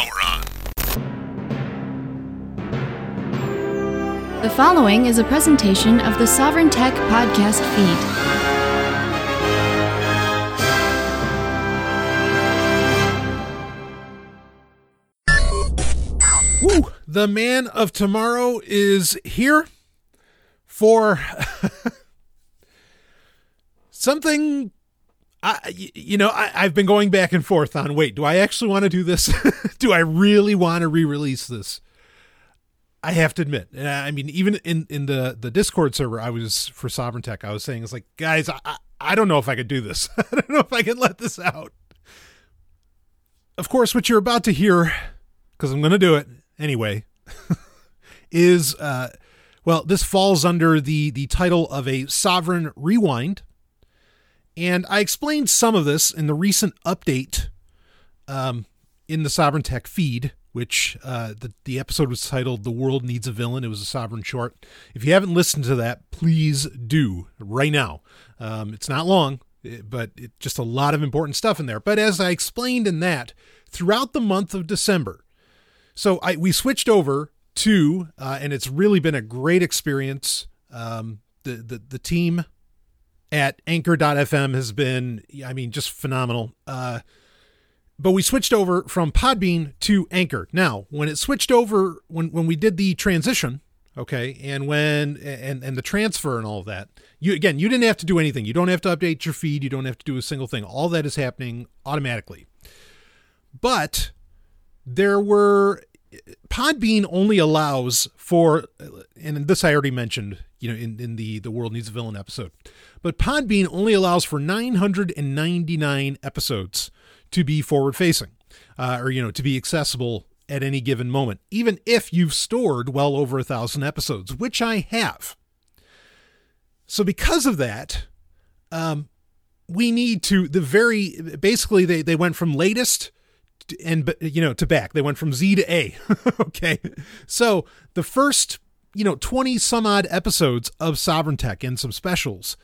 power on. The following is a presentation of the Sovryn Tech podcast feed. Woo! The man of tomorrow is here for something. I, you know, I, I've been going back and forth on. Wait, do I actually want to do this? do I really want to re-release this? I have to admit, I mean, even in, in the, the Discord server, I was for Sovryn Tech. I was saying, it's like, guys, I, I don't know if I could do this. I don't know if I can let this out. Of course, what you're about to hear, because I'm going to do it anyway, is uh, well, this falls under the the title of a sovryn rewind, and I explained some of this in the recent update um, in the Sovryn Tech feed. Which uh, the the episode was titled "The World Needs a Villain." It was a sovryn short. If you haven't listened to that, please do right now. Um, it's not long, but it, just a lot of important stuff in there. But as I explained in that, throughout the month of December, so I we switched over to, uh, and it's really been a great experience. Um, the the the team at Anchor.fm has been, I mean, just phenomenal. Uh, but we switched over from Podbean to Anchor. Now, when it switched over, when when we did the transition, okay, and when and and the transfer and all of that, you again, you didn't have to do anything. You don't have to update your feed. You don't have to do a single thing. All that is happening automatically. But there were Podbean only allows for, and this I already mentioned, you know, in, in the the World Needs a Villain episode, but Podbean only allows for 999 episodes to be forward facing, uh, or you know, to be accessible at any given moment, even if you've stored well over a thousand episodes, which I have. So because of that, um, we need to the very basically they they went from latest and you know to back. They went from z to a okay? So the first you know 20 some odd episodes of sovryn tech and some specials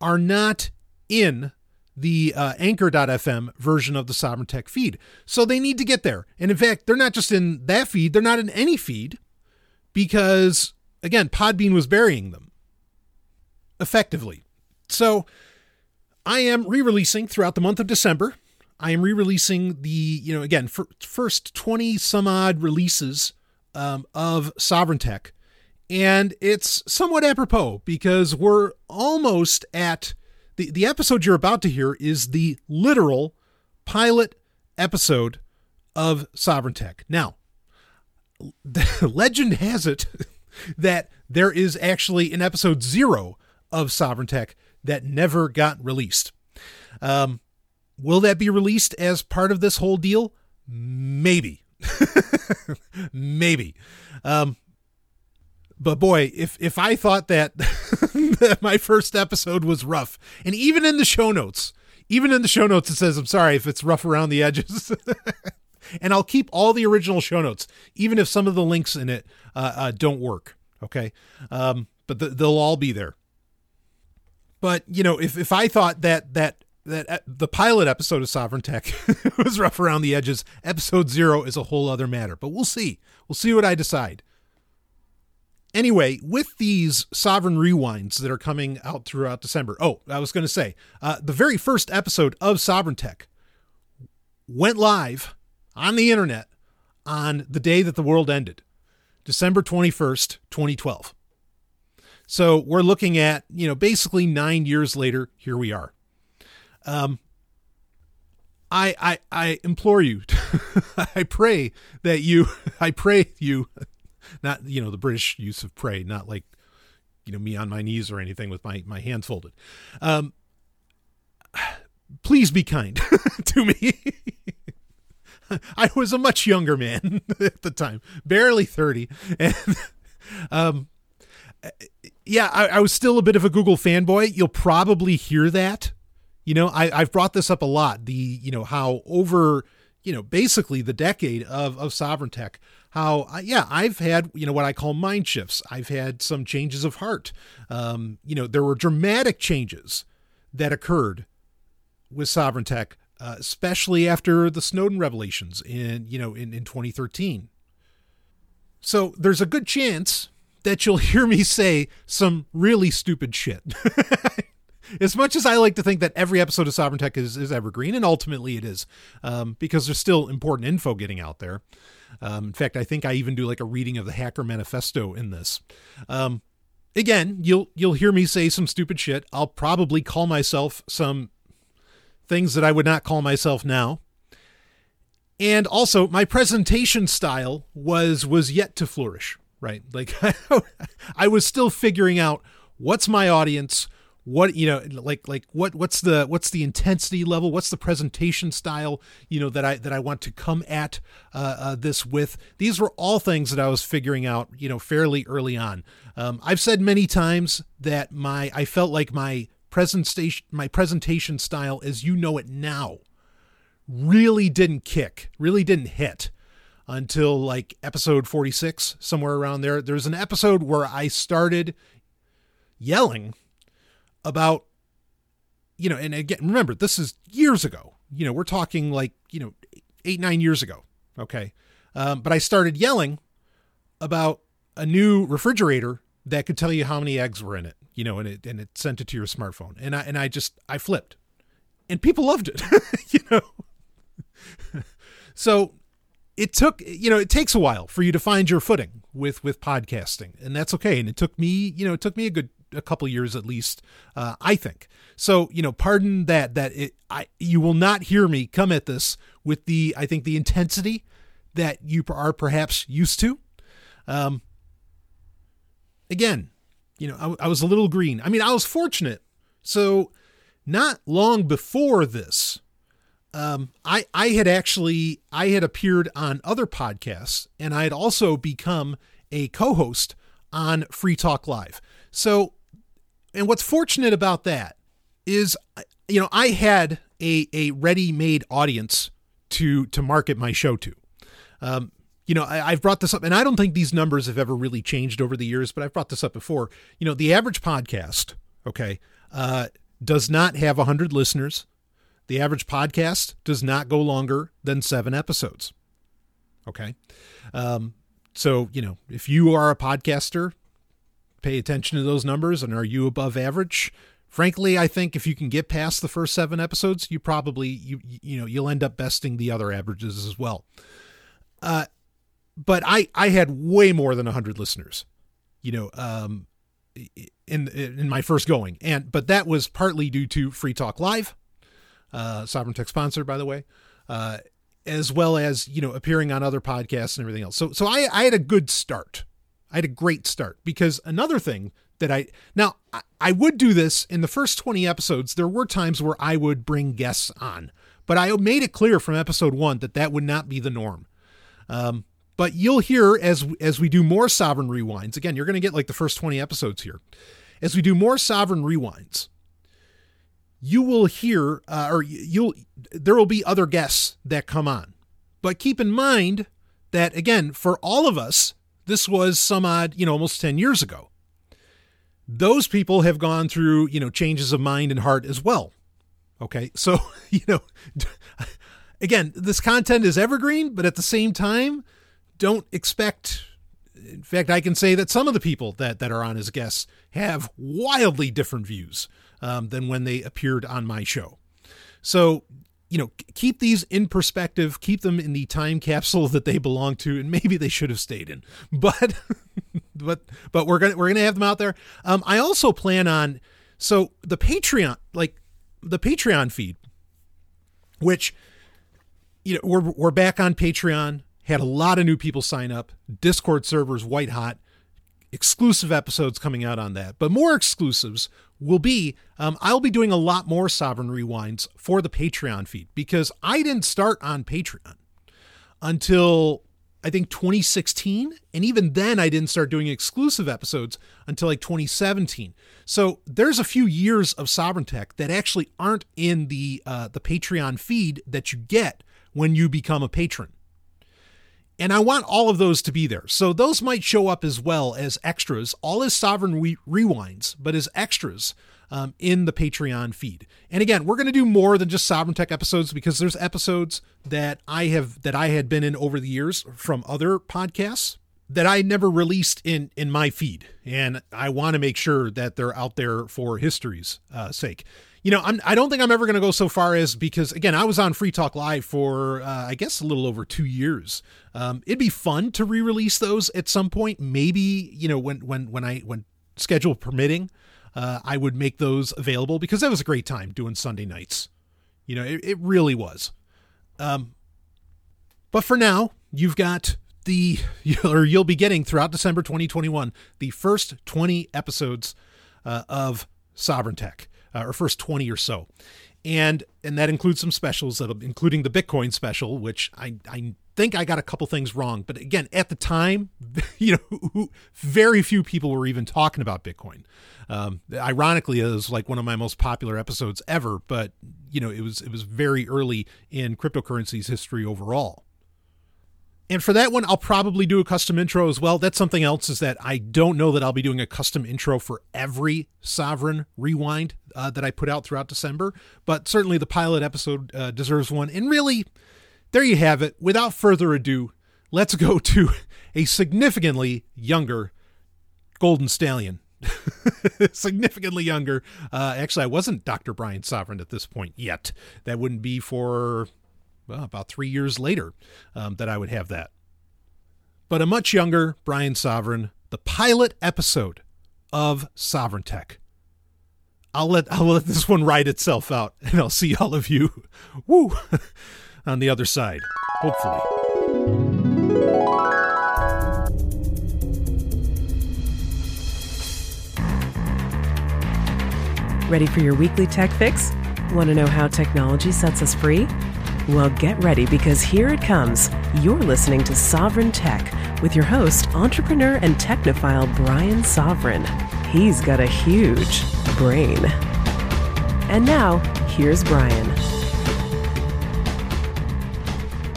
are not in the uh, anchor.fm version of the sovryn tech feed. So they need to get there. And in fact they're not just in that feed they're not in any feed because again podbean was burying them effectively. So i am re-releasing throughout the month of december. I am re-releasing the, you know, again, first 20 some odd releases um, of Sovryn Tech. And it's somewhat apropos because we're almost at the, the episode you're about to hear is the literal pilot episode of Sovryn Tech. Now, legend has it that there is actually an episode zero of Sovryn Tech that never got released. Um, Will that be released as part of this whole deal? Maybe. Maybe. Um, but boy, if if I thought that, my first episode was rough, and even in the show notes, even in the show notes, it says, "I'm sorry if it's rough around the edges." and I'll keep all the original show notes, even if some of the links in it uh, uh, don't work. Okay, um, but the, they'll all be there. But you know, if if I thought that that that uh, the pilot episode of Sovryn Tech was rough around the edges. Episode zero is a whole other matter, but we'll see. We'll see what I decide. Anyway, with these Sovryn Rewinds that are coming out throughout December, oh, I was going to say, uh, the very first episode of Sovryn Tech went live on the internet on the day that the world ended, December 21st, 2012. So we're looking at, you know, basically nine years later, here we are. Um, I, I, I implore you, I pray that you, I pray you, not, you know, the British use of pray, not like, you know, me on my knees or anything with my, my hands folded. Um, please be kind to me. I was a much younger man at the time, barely 30. And, um, yeah, I, I was still a bit of a Google fanboy. You'll probably hear that you know, I, I've brought this up a lot. The, you know, how over, you know, basically the decade of, of sovryn tech, how, yeah, I've had, you know, what I call mind shifts. I've had some changes of heart. Um, you know, there were dramatic changes that occurred with sovryn tech uh, especially after the Snowden revelations in you know in, in 2013. So there's a good chance that you'll hear me say some really stupid shit. as much as I like to think that every episode of Sovryn Tech is, is evergreen, and ultimately it is, um, because there's still important info getting out there. Um, in fact, I think I even do like a reading of the Hacker Manifesto in this. Um, again, you'll you'll hear me say some stupid shit. I'll probably call myself some things that I would not call myself now. And also, my presentation style was was yet to flourish. Right, like I was still figuring out what's my audience, what you know like like what what's the what's the intensity level? What's the presentation style you know that i that i want to come at uh, uh, this with? These were all things that i was figuring out you know fairly early on. Um, i've said many times that my i felt like my presentation my presentation style as you know it now really didn't kick really didn't hit until like episode 46 somewhere around there. There's an episode where i started yelling about you know and again remember this is years ago. You know we're talking like you know eight nine years ago okay? Um, but i started yelling about a new refrigerator that could tell you how many eggs were in it you know and it and it sent it to your smartphone. And i and i just i flipped. And people loved it you know? So it took you know it takes a while for you to find your footing with with podcasting. And that's okay. And it took me you know it took me a good a couple years at least, uh, I think. So you know, pardon that that it, I you will not hear me come at this with the I think the intensity that you are perhaps used to. Um, again, you know, I, I was a little green. I mean, I was fortunate. So not long before this, um, I I had actually I had appeared on other podcasts, and I had also become a co-host on Free Talk Live. So and what's fortunate about that is, you know, I had a, a ready-made audience to to market my show to. Um, you know, I, have brought this up, and I don't think these numbers have ever really changed over the years, but I've brought this up before. You know, the average podcast, okay, uh, does not have 100 listeners. The average podcast does not go longer than seven episodes. Okay. Um, so, you know, if you are a podcaster, pay attention to those numbers and are you above average? Frankly, I think if you can get past the first 7 episodes, you probably you you know, you'll end up besting the other averages as well. Uh but I I had way more than 100 listeners. You know, um in in my first going. And but that was partly due to Free Talk Live, uh Sovryn Tech sponsor by the way. Uh as well as, you know, appearing on other podcasts and everything else. So so I I had a good start I had a great start because another thing that I now I would do this in the first 20 episodes. There were times where I would bring guests on, but I made it clear from episode one that that would not be the norm. Um, but you'll hear as as we do more sovryn rewinds. Again, you're going to get like the first 20 episodes here. As we do more sovryn rewinds, you will hear uh, or you'll there will be other guests that come on. But keep in mind that again, for all of us, this was some odd, you know, almost 10 years ago. Those people have gone through, you know, changes of mind and heart as well. Okay. So, you know, again, this content is evergreen, but at the same time, don't expect. In fact, I can say that some of the people that, that are on as guests have wildly different views um, than when they appeared on my show. So you know, keep these in perspective, keep them in the time capsule that they belong to, and maybe they should have stayed in. But, but, but we're gonna we're gonna have them out there. Um, I also plan on so the Patreon, like the Patreon feed, which you know we're we're back on Patreon. Had a lot of new people sign up. Discord servers white hot. Exclusive episodes coming out on that, but more exclusives will be um, I'll be doing a lot more Sovryn Rewinds for the Patreon feed because I didn't start on Patreon until I think 2016. And even then, I didn't start doing exclusive episodes until like 2017. So there's a few years of Sovryn Tech that actually aren't in the uh, the Patreon feed that you get when you become a patron. And I want all of those to be there. So those might show up as well as extras, all as sovryn re- rewinds, but as extras um, in the Patreon feed. And again, we're going to do more than just Sovryn Tech episodes because there's episodes that I have that I had been in over the years from other podcasts that I never released in in my feed, and I want to make sure that they're out there for history's uh, sake. You know, I'm, I don't think I'm ever going to go so far as because again, I was on Free Talk Live for uh, I guess a little over two years. Um, it'd be fun to re-release those at some point. Maybe you know when when when I when schedule permitting, uh, I would make those available because that was a great time doing Sunday nights. You know, it, it really was. Um, but for now, you've got the or you'll be getting throughout December 2021 the first 20 episodes uh, of Sovryn Tech, uh, or first 20 or so, and and that includes some specials, that including the Bitcoin special, which I I think I got a couple things wrong, but again, at the time, you know, very few people were even talking about Bitcoin. Um, ironically, it was like one of my most popular episodes ever, but you know, it was it was very early in cryptocurrency's history overall. And for that one, I'll probably do a custom intro as well. That's something else is that I don't know that I'll be doing a custom intro for every Sovryn Rewind uh, that I put out throughout December, but certainly the pilot episode uh, deserves one. And really, there you have it. Without further ado, let's go to a significantly younger Golden Stallion. significantly younger. Uh, actually, I wasn't Dr. Brian Sovryn at this point yet. That wouldn't be for well, about three years later um, that I would have that. But a much younger Brian Sovryn, the pilot episode of Sovryn Tech. I'll let I'll let this one ride itself out, and I'll see all of you, woo, on the other side, hopefully. Ready for your weekly tech fix? Want to know how technology sets us free? Well, get ready because here it comes. You're listening to Sovryn Tech with your host, entrepreneur and technophile Brian Sovryn. He's got a huge brain. And now, here's Brian.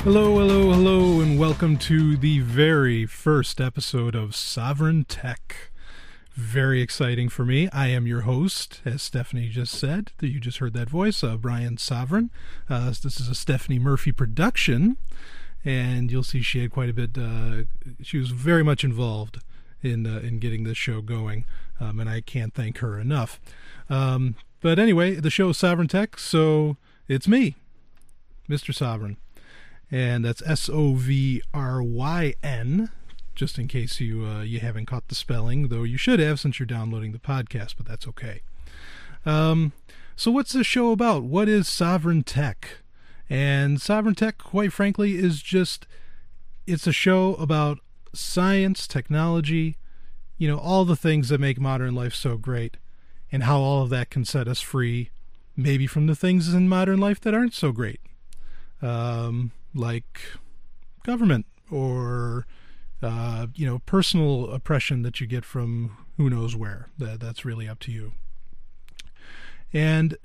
Hello, hello, hello, and welcome to the very first episode of Sovryn Tech very exciting for me. I am your host, as Stephanie just said. That you just heard that voice, uh, Brian Sovryn. Uh, this is a Stephanie Murphy production, and you'll see she had quite a bit. Uh, she was very much involved in uh, in getting this show going, um, and I can't thank her enough. Um, but anyway, the show is Sovryn Tech, so it's me, Mr. Sovryn, and that's S O V R Y N just in case you uh, you haven't caught the spelling, though you should have since you're downloading the podcast, but that's okay. Um, so what's this show about? What is Sovryn Tech? And Sovryn Tech, quite frankly, is just it's a show about science, technology, you know, all the things that make modern life so great, and how all of that can set us free, maybe from the things in modern life that aren't so great, um, like government or uh, you know, personal oppression that you get from who knows where. That that's really up to you. And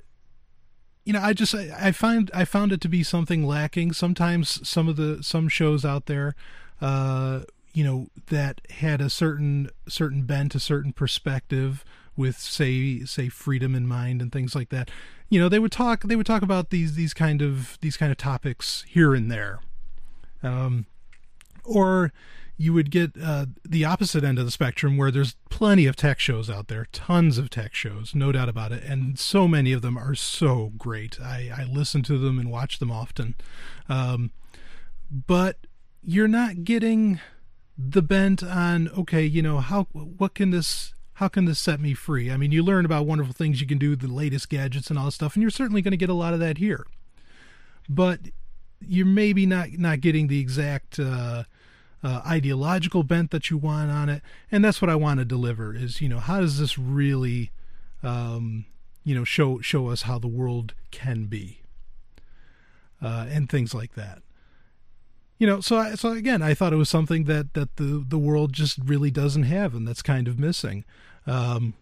you know, I just I, I find I found it to be something lacking. Sometimes some of the some shows out there, uh, you know, that had a certain certain bent, a certain perspective with say say freedom in mind and things like that. You know, they would talk they would talk about these these kind of these kind of topics here and there. Um, or you would get uh, the opposite end of the spectrum where there's plenty of tech shows out there, tons of tech shows, no doubt about it. And so many of them are so great. I, I listen to them and watch them often. Um, but you're not getting the bent on, okay, you know, how, what can this, how can this set me free? I mean, you learn about wonderful things you can do, the latest gadgets and all this stuff, and you're certainly going to get a lot of that here. But you're maybe not, not getting the exact, uh, uh, ideological bent that you want on it, and that's what I want to deliver. Is you know how does this really, um, you know, show show us how the world can be, uh, and things like that. You know, so I, so again, I thought it was something that that the the world just really doesn't have, and that's kind of missing. Um,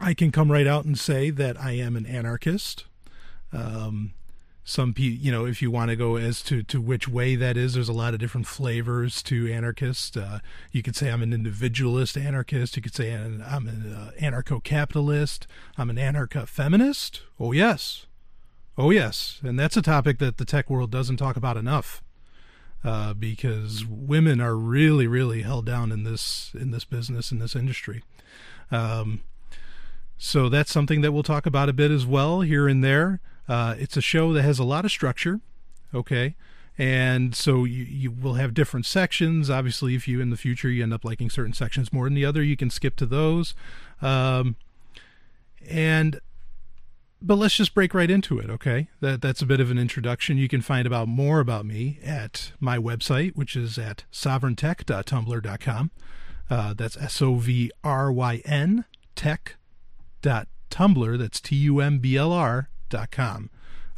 I can come right out and say that I am an anarchist. Um, some pe you know if you want to go as to to which way that is there's a lot of different flavors to anarchist. Uh, you could say i'm an individualist anarchist. You could say i'm an uh, anarcho-capitalist. I'm an anarcho-feminist. Oh yes. Oh yes. And that's a topic that the tech world doesn't talk about enough uh, because women are really really held down in this in this business in this industry. Um, so that's something that we'll talk about a bit as well here and there uh, it's a show that has a lot of structure, okay? And so you, you will have different sections. Obviously, if you in the future you end up liking certain sections more than the other, you can skip to those. Um, and but let's just break right into it, okay? That that's a bit of an introduction. You can find about more about me at my website, which is at sovryntech.tumblr.com. Uh, that's S O V R Y N tech.tumblr. That's T U M B L R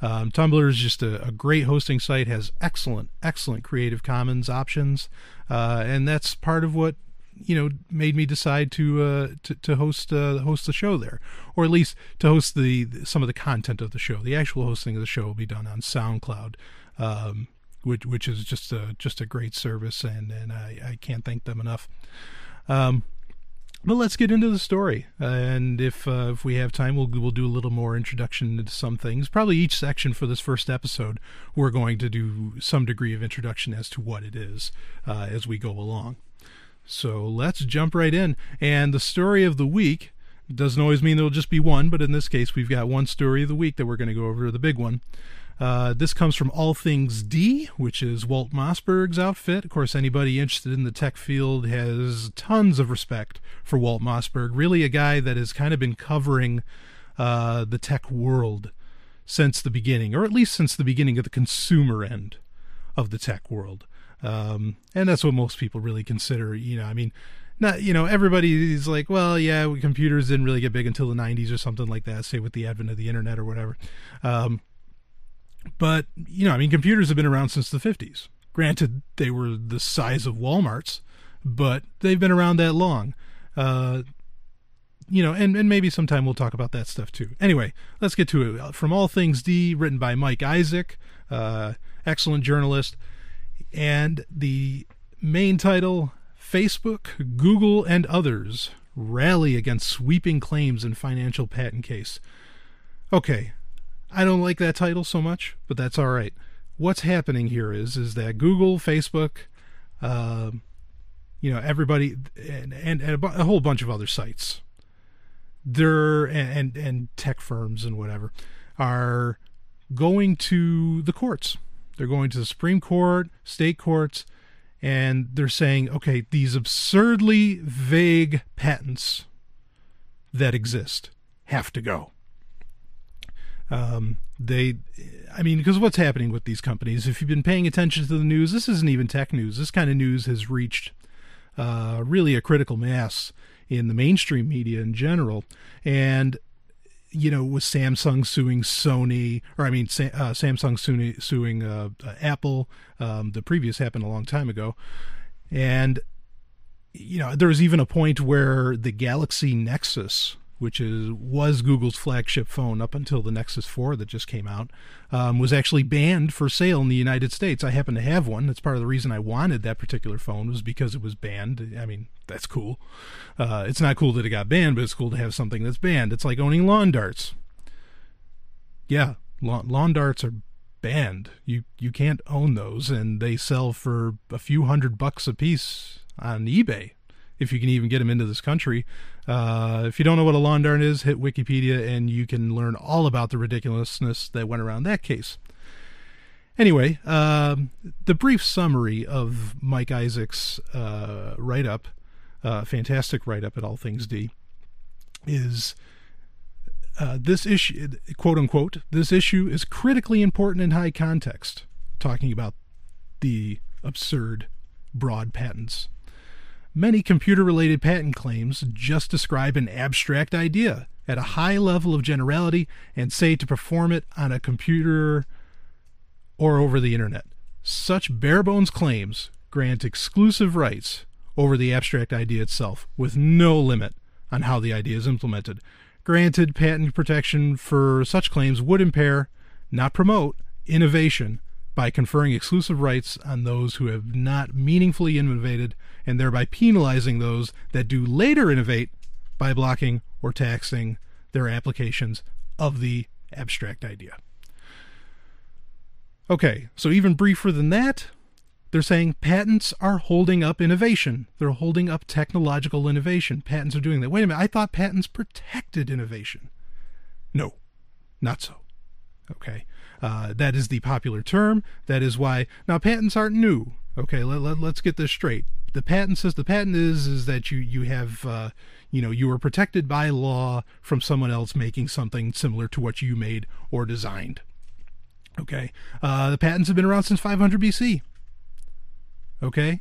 Um, Tumblr is just a, a, great hosting site, has excellent, excellent Creative Commons options, uh, and that's part of what you know made me decide to uh, to, to, host uh, host the show there, or at least to host the some of the content of the show. The actual hosting of the show will be done on SoundCloud, um, which which is just a just a great service, and and I, I can't thank them enough. Um, but let's get into the story, uh, and if uh, if we have time, we'll we'll do a little more introduction into some things. Probably each section for this first episode, we're going to do some degree of introduction as to what it is uh, as we go along. So let's jump right in. And the story of the week doesn't always mean there'll just be one, but in this case, we've got one story of the week that we're going to go over, the big one. Uh, this comes from All Things D, which is Walt Mossberg's outfit. Of course, anybody interested in the tech field has tons of respect for Walt Mossberg. Really, a guy that has kind of been covering uh, the tech world since the beginning, or at least since the beginning of the consumer end of the tech world. Um, and that's what most people really consider. You know, I mean, not you know everybody is like, well, yeah, computers didn't really get big until the '90s or something like that. Say with the advent of the internet or whatever. Um, but, you know, I mean, computers have been around since the 50s. Granted, they were the size of Walmart's, but they've been around that long. Uh, you know, and, and maybe sometime we'll talk about that stuff too. Anyway, let's get to it. From All Things D, written by Mike Isaac, uh, excellent journalist. And the main title Facebook, Google, and others rally against sweeping claims in financial patent case. Okay, I don't like that title so much, but that's all right. What's happening here is is that Google, Facebook, uh, you know, everybody, and, and, and a, whole bunch of other sites, they're and and tech firms and whatever are going to the courts. They're going to the Supreme Court, state courts, and they're saying, okay, these absurdly vague patents that exist have to go. Um, they, I mean, because what's happening with these companies? If you've been paying attention to the news, this isn't even tech news. This kind of news has reached uh, really a critical mass in the mainstream media in general, and you know, with Samsung suing Sony, or I mean, uh, Samsung suing, suing uh, Apple. Um, the previous happened a long time ago, and you know, there was even a point where the Galaxy Nexus which is was Google's flagship phone up until the Nexus 4 that just came out, um, was actually banned for sale in the United States. I happen to have one. That's part of the reason I wanted that particular phone was because it was banned. I mean, that's cool. Uh, it's not cool that it got banned, but it's cool to have something that's banned. It's like owning lawn darts. Yeah, lawn, lawn darts are banned. You you can't own those, and they sell for a few hundred bucks a piece on eBay if you can even get them into this country. Uh, if you don't know what a lawn dart is, hit Wikipedia and you can learn all about the ridiculousness that went around that case. Anyway, uh, the brief summary of Mike Isaac's uh, write up, uh, fantastic write up at All Things D, is uh, this issue, quote unquote, this issue is critically important in high context, talking about the absurd broad patents Many computer related patent claims just describe an abstract idea at a high level of generality and say to perform it on a computer or over the internet. Such bare bones claims grant exclusive rights over the abstract idea itself with no limit on how the idea is implemented. Granted, patent protection for such claims would impair, not promote, innovation by conferring exclusive rights on those who have not meaningfully innovated and thereby penalizing those that do later innovate by blocking or taxing their applications of the abstract idea. Okay, so even briefer than that, they're saying patents are holding up innovation. They're holding up technological innovation. Patents are doing that. Wait a minute, I thought patents protected innovation. No, not so. Okay, uh, that is the popular term. That is why now patents aren't new. Okay, let, let, let's get this straight. The patent says the patent is is that you you have uh, you know you are protected by law from someone else making something similar to what you made or designed. Okay, uh, the patents have been around since 500 BC. Okay,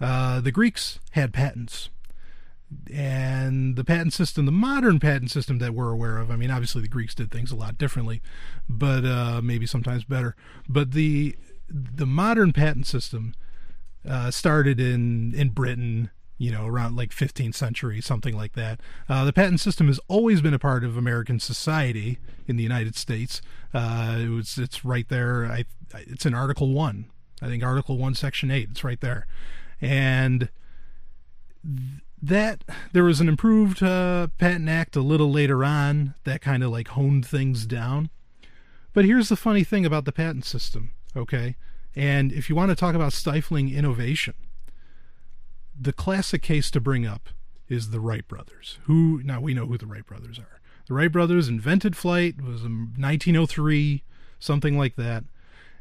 uh, the Greeks had patents, and the patent system, the modern patent system that we're aware of. I mean, obviously the Greeks did things a lot differently, but uh, maybe sometimes better. But the the modern patent system uh, started in in Britain you know, around like 15th century, something like that. Uh, the patent system has always been a part of American society in the United States. Uh, it was, it's right there. I, it's in Article One. I think Article One, Section Eight. It's right there, and that there was an improved uh, patent act a little later on that kind of like honed things down. But here's the funny thing about the patent system, okay? And if you want to talk about stifling innovation the classic case to bring up is the Wright brothers. Who now we know who the Wright brothers are. The Wright brothers invented flight it was in 1903, something like that,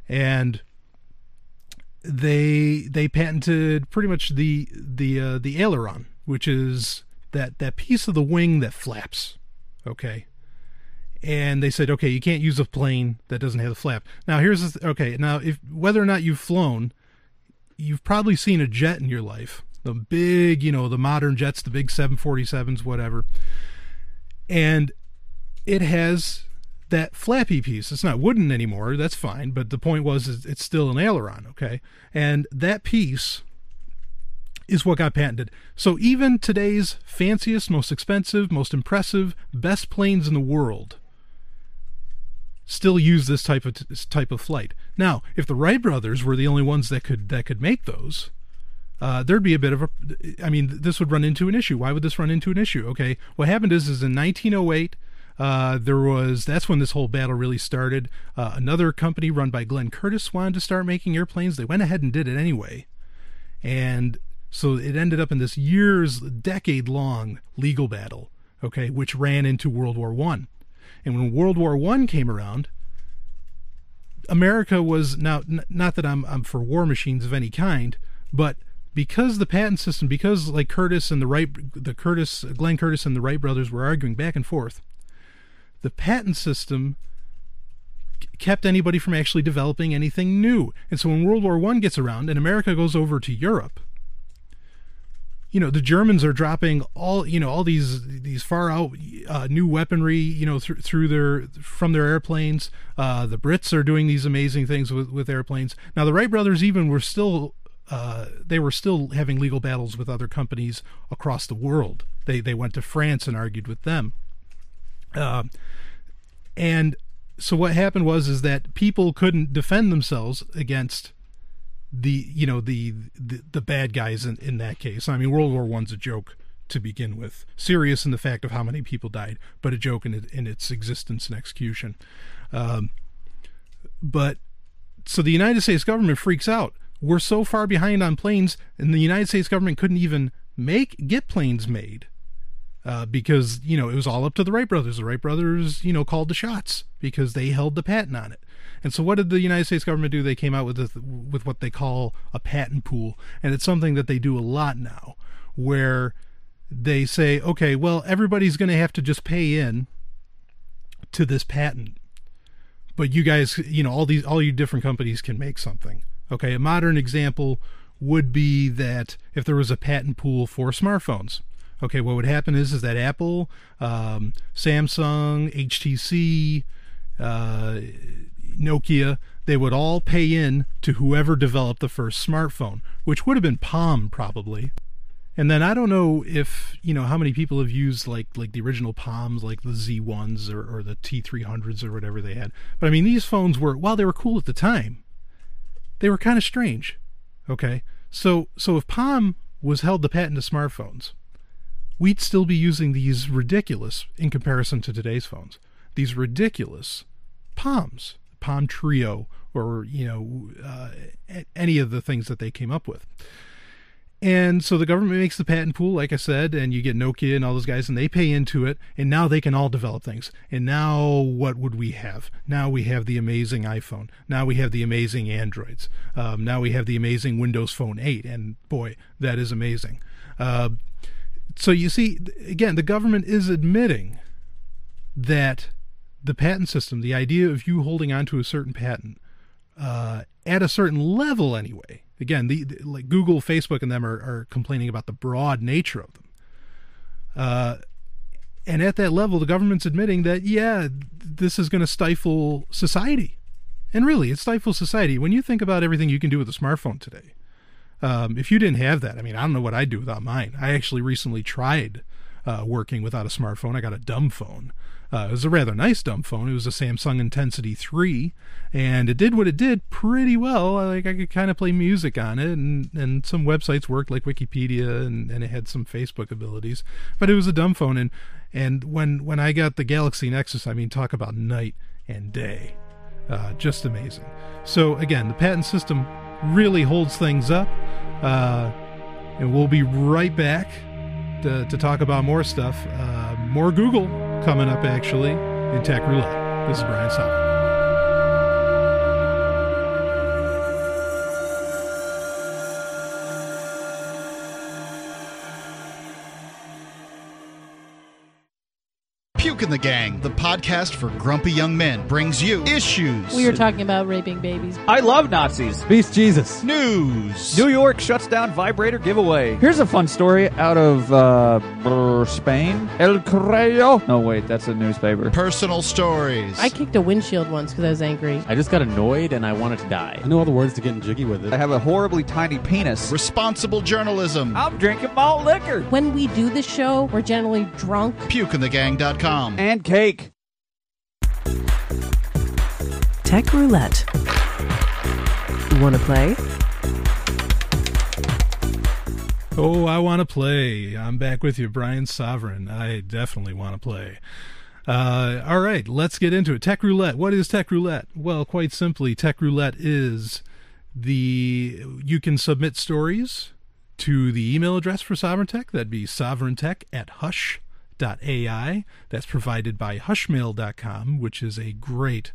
and they they patented pretty much the the uh, the aileron, which is that that piece of the wing that flaps. Okay. And they said, okay, you can't use a plane that doesn't have a flap. Now here's okay. Now if whether or not you've flown, you've probably seen a jet in your life the big, you know, the modern jets, the big 747s, whatever. And it has that flappy piece. It's not wooden anymore. That's fine. But the point was, it's still an aileron. Okay. And that piece is what got patented. So even today's fanciest, most expensive, most impressive, best planes in the world still use this type of type of flight. Now, if the Wright brothers were the only ones that could that could make those, uh, there'd be a bit of a. I mean, this would run into an issue. Why would this run into an issue? Okay, what happened is, is in 1908. Uh, there was that's when this whole battle really started. Uh, another company run by Glenn Curtiss wanted to start making airplanes. They went ahead and did it anyway, and so it ended up in this years, decade long legal battle. Okay, which ran into World War One, and when World War One came around, America was now not that I'm I'm for war machines of any kind, but because the patent system, because like Curtiss and the Wright, the Curtiss, Glenn Curtiss and the Wright brothers were arguing back and forth, the patent system kept anybody from actually developing anything new. And so when World War One gets around and America goes over to Europe, you know the Germans are dropping all you know all these these far out uh, new weaponry you know th- through their from their airplanes. Uh, the Brits are doing these amazing things with with airplanes. Now the Wright brothers even were still uh, they were still having legal battles with other companies across the world. They they went to France and argued with them. Uh, and so what happened was is that people couldn't defend themselves against the you know the the, the bad guys in, in that case. I mean, World War One's a joke to begin with, serious in the fact of how many people died, but a joke in in its existence and execution. Um, but so the United States government freaks out we're so far behind on planes, and the United States government couldn't even make get planes made uh, because you know it was all up to the Wright brothers. The Wright brothers, you know, called the shots because they held the patent on it. And so, what did the United States government do? They came out with with what they call a patent pool, and it's something that they do a lot now, where they say, okay, well, everybody's going to have to just pay in to this patent, but you guys, you know, all these all you different companies can make something. Okay, a modern example would be that if there was a patent pool for smartphones. Okay, what would happen is is that Apple, um, Samsung, HTC, uh, Nokia, they would all pay in to whoever developed the first smartphone, which would have been Palm probably. And then I don't know if you know how many people have used like like the original Palms, like the Z1s or, or the T300s or whatever they had. But I mean, these phones were while they were cool at the time, they were kind of strange. Okay, so so if Palm was held the patent to smartphones, we'd still be using these ridiculous in comparison to today's phones. These ridiculous Palms, Palm Treo or you know uh, any of the things that they came up with. And so the government makes the patent pool, like I said, and you get Nokia and all those guys, and they pay into it, and now they can all develop things. And now what would we have? Now we have the amazing iPhone. Now we have the amazing Androids. Um, now we have the amazing Windows Phone 8, and boy, that is amazing. Uh, so you see, again, the government is admitting that the patent system, the idea of you holding on to a certain patent, uh, at a certain level anyway, again, the, the, like Google, Facebook, and them are, are complaining about the broad nature of them. Uh, and at that level, the government's admitting that yeah, this is going to stifle society, and really, it stifles society. When you think about everything you can do with a smartphone today, um, if you didn't have that, I mean, I don't know what I'd do without mine. I actually recently tried uh, working without a smartphone. I got a dumb phone, uh, it was a rather nice dumb phone. It was a Samsung Intensity 3, and it did what it did pretty well. Like I could kind of play music on it, and, and some websites worked like Wikipedia, and, and it had some Facebook abilities. But it was a dumb phone, and and when when I got the Galaxy Nexus, I mean, talk about night and day, uh, just amazing. So again, the patent system really holds things up, uh, and we'll be right back to, to talk about more stuff. Uh, more Google coming up, actually, in Tech Roulette. This is Brian Sovryn. Puke in the Gang, the podcast for grumpy young men, brings you issues. We were talking about raping babies. I love Nazis. Beast Jesus. News. New York shuts down vibrator giveaway. Here's a fun story out of uh, Spain. El Correo. No, wait, that's a newspaper. Personal stories. I kicked a windshield once because I was angry. I just got annoyed and I wanted to die. I know all the words to getting jiggy with it. I have a horribly tiny penis. Responsible journalism. I'm drinking malt liquor. When we do the show, we're generally drunk. PukeInTheGang.com. And cake. Tech Roulette. Want to play? Oh, I want to play. I'm back with you, Brian Sovryn. I definitely want to play. Uh, all right, let's get into it. Tech Roulette. What is Tech Roulette? Well, quite simply, Tech Roulette is the you can submit stories to the email address for Sovryn Tech. That'd be sovryntech at hush AI. That's provided by hushmail.com, which is a great,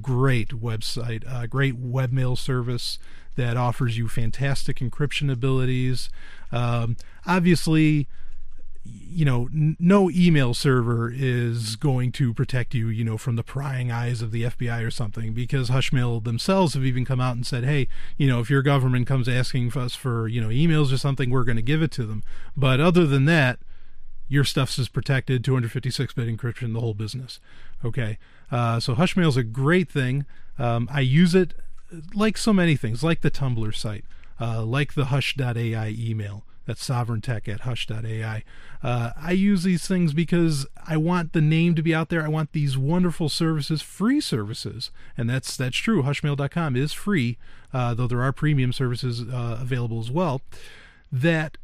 great website, great webmail service that offers you fantastic encryption abilities. Um, obviously, you know, n- no email server is going to protect you, you know, from the prying eyes of the FBI or something, because Hushmail themselves have even come out and said, hey, you know, if your government comes asking us for, you know, emails or something, we're going to give it to them. But other than that, your stuff's is protected, 256-bit encryption, the whole business. Okay, uh, so Hushmail is a great thing. Um, I use it like so many things, like the Tumblr site, uh, like the Hush.ai email. That's sovryntech at hush.ai. Uh, I use these things because I want the name to be out there. I want these wonderful services, free services, and that's that's true. Hushmail.com is free, uh, though there are premium services uh, available as well. That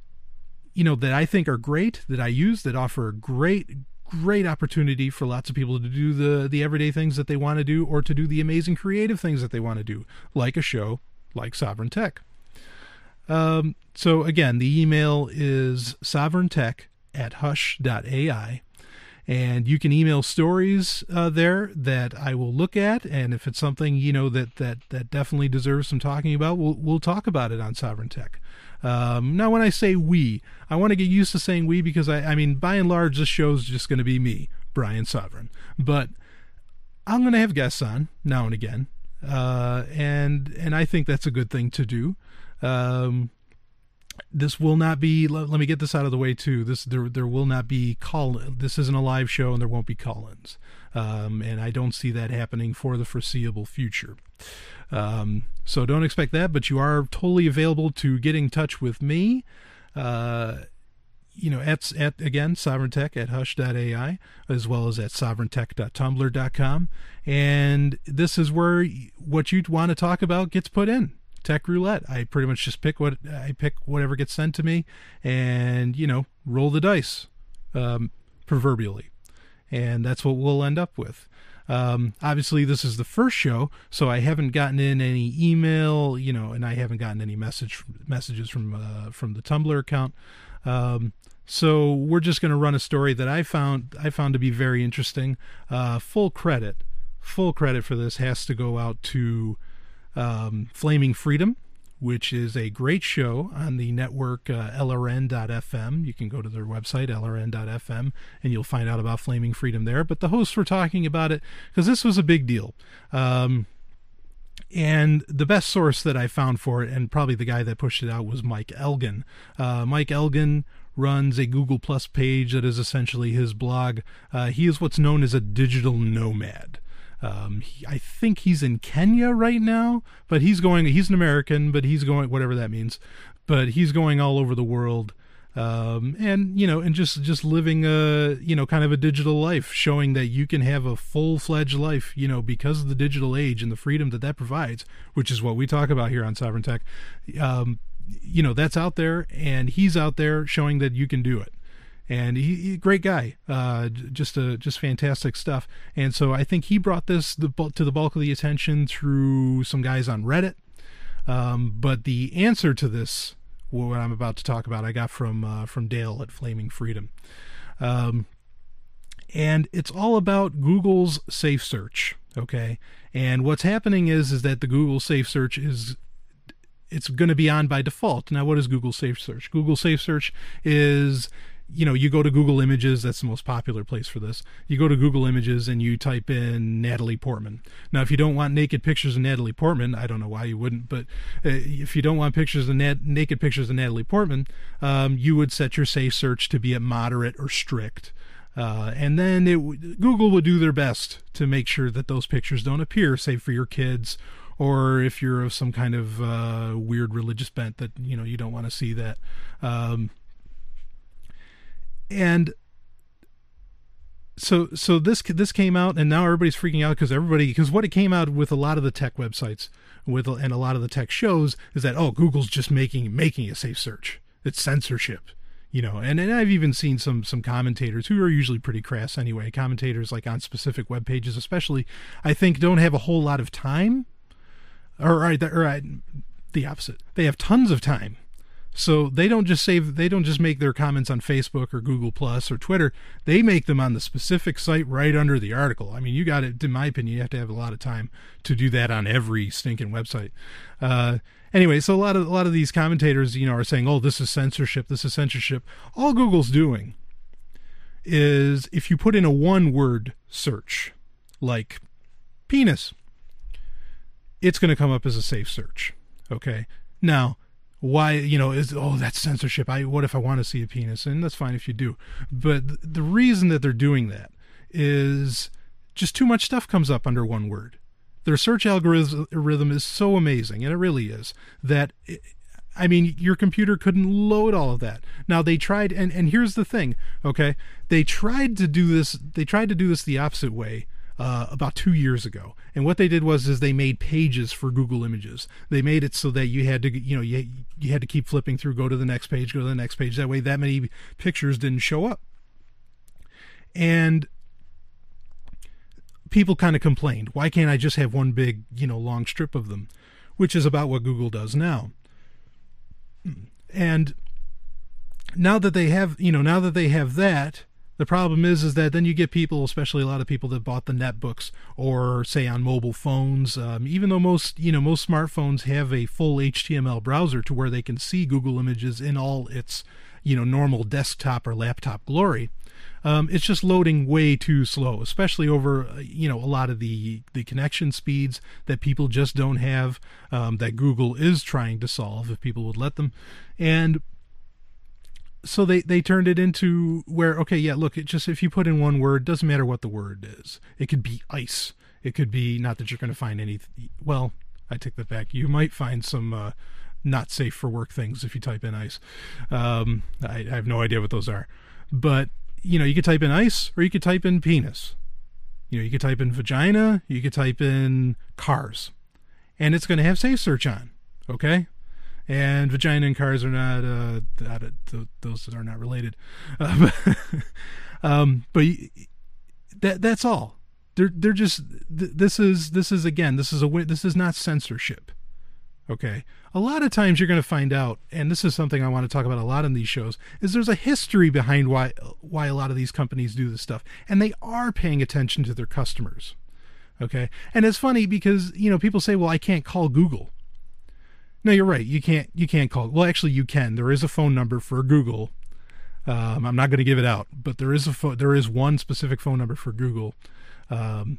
you know that I think are great that I use that offer great great opportunity for lots of people to do the the everyday things that they want to do or to do the amazing creative things that they want to do like a show like Sovryn Tech. Um, so again, the email is sovryntech at hush.ai and you can email stories uh, there that I will look at, and if it's something you know that that that definitely deserves some talking about, we'll we'll talk about it on Sovryn Tech. Um, now, when I say we, I want to get used to saying we because I, I mean, by and large, this show's just going to be me, Brian Sovryn. But I'm going to have guests on now and again, uh, and and I think that's a good thing to do. Um, this will not be. Let, let, me get this out of the way too. This there there will not be call. This isn't a live show, and there won't be call-ins. Um, and I don't see that happening for the foreseeable future. Um, so don't expect that, but you are totally available to get in touch with me. Uh, you know, at, at again, Sovryn Tech at hush.ai, as well as at sovryntech.tumblr.com. And this is where what you want to talk about gets put in. Tech roulette. I pretty much just pick what I pick whatever gets sent to me, and you know, roll the dice, um, proverbially, and that's what we'll end up with. Um, obviously, this is the first show, so I haven't gotten in any email, you know, and I haven't gotten any message messages from uh, from the Tumblr account. Um, so we're just going to run a story that I found I found to be very interesting. Uh, full credit, full credit for this has to go out to um, Flaming Freedom which is a great show on the network uh, LRN.FM. You can go to their website, LRN.FM, and you'll find out about Flaming Freedom there. But the hosts were talking about it because this was a big deal. Um, and the best source that I found for it, and probably the guy that pushed it out, was Mike Elgan. Uh, Mike Elgan runs a Google Plus page that is essentially his blog. Uh, he is what's known as a digital nomad. Um, he, I think he's in Kenya right now, but he's going. He's an American, but he's going whatever that means. But he's going all over the world, um, and you know, and just just living a you know kind of a digital life, showing that you can have a full fledged life, you know, because of the digital age and the freedom that that provides, which is what we talk about here on Sovryn Tech. Um, you know, that's out there, and he's out there showing that you can do it and he, he great guy, uh, just a just fantastic stuff. And so I think he brought this the, to the bulk of the attention through some guys on Reddit. Um, but the answer to this, what I'm about to talk about, I got from uh, from Dale at Flaming Freedom, um, and it's all about Google's Safe Search. Okay, and what's happening is is that the Google Safe Search is it's going to be on by default. Now, what is Google Safe Search? Google Safe Search is you know, you go to Google Images, that's the most popular place for this. You go to Google Images and you type in Natalie Portman. Now, if you don't want naked pictures of Natalie Portman, I don't know why you wouldn't, but uh, if you don't want pictures of nat- naked pictures of Natalie Portman, um, you would set your safe search to be at moderate or strict. Uh, and then it, Google would do their best to make sure that those pictures don't appear, say for your kids, or if you're of some kind of uh, weird religious bent that you know you don't want to see that. Um, and so so this this came out and now everybody's freaking out because everybody because what it came out with a lot of the tech websites with and a lot of the tech shows is that oh Google's just making making a safe search it's censorship you know and, and I've even seen some some commentators who are usually pretty crass anyway commentators like on specific web pages especially I think don't have a whole lot of time or right or, or the opposite they have tons of time so they don't just save they don't just make their comments on Facebook or Google Plus or Twitter. They make them on the specific site right under the article. I mean, you got it. In my opinion, you have to have a lot of time to do that on every stinking website. Uh, anyway, so a lot of a lot of these commentators, you know, are saying, "Oh, this is censorship. This is censorship." All Google's doing is if you put in a one-word search like penis, it's going to come up as a safe search. Okay. Now, why you know is oh that's censorship i what if i want to see a penis and that's fine if you do but the reason that they're doing that is just too much stuff comes up under one word their search algorithm is so amazing and it really is that it, I mean, your computer couldn't load all of that. Now they tried, and, and here's the thing, okay? They tried to do this. They tried to do this the opposite way, uh, about two years ago. And what they did was is they made pages for Google Images. They made it so that you had to you know you you had to keep flipping through, go to the next page, go to the next page. That way, that many pictures didn't show up. And people kind of complained, why can't I just have one big you know long strip of them? Which is about what Google does now. And now that they have you know now that they have that the problem is, is that then you get people, especially a lot of people that bought the netbooks or say on mobile phones. Um, even though most, you know, most smartphones have a full HTML browser to where they can see Google Images in all its, you know, normal desktop or laptop glory. Um, it's just loading way too slow, especially over uh, you know a lot of the the connection speeds that people just don't have um, that Google is trying to solve if people would let them, and so they they turned it into where okay yeah look it just if you put in one word doesn't matter what the word is it could be ice it could be not that you're going to find any well i take that back you might find some uh, not safe for work things if you type in ice. Um, I, I have no idea what those are, but you know, you could type in ice or you could type in penis. You know, you could type in vagina, you could type in cars, and it's going to have safe search on. Okay, and vagina and cars are not uh, that, uh, those are not related. Uh, but, um, but that that's all. They're they're just th- this is this is again this is a this is not censorship. Okay. A lot of times you're going to find out, and this is something I want to talk about a lot in these shows, is there's a history behind why why a lot of these companies do this stuff, and they are paying attention to their customers. Okay. And it's funny because you know people say, well, I can't call Google. No, you're right. You can't. You can't call. Well, actually, you can. There is a phone number for Google. Um, I'm not going to give it out, but there is a phone. There is one specific phone number for Google. Um,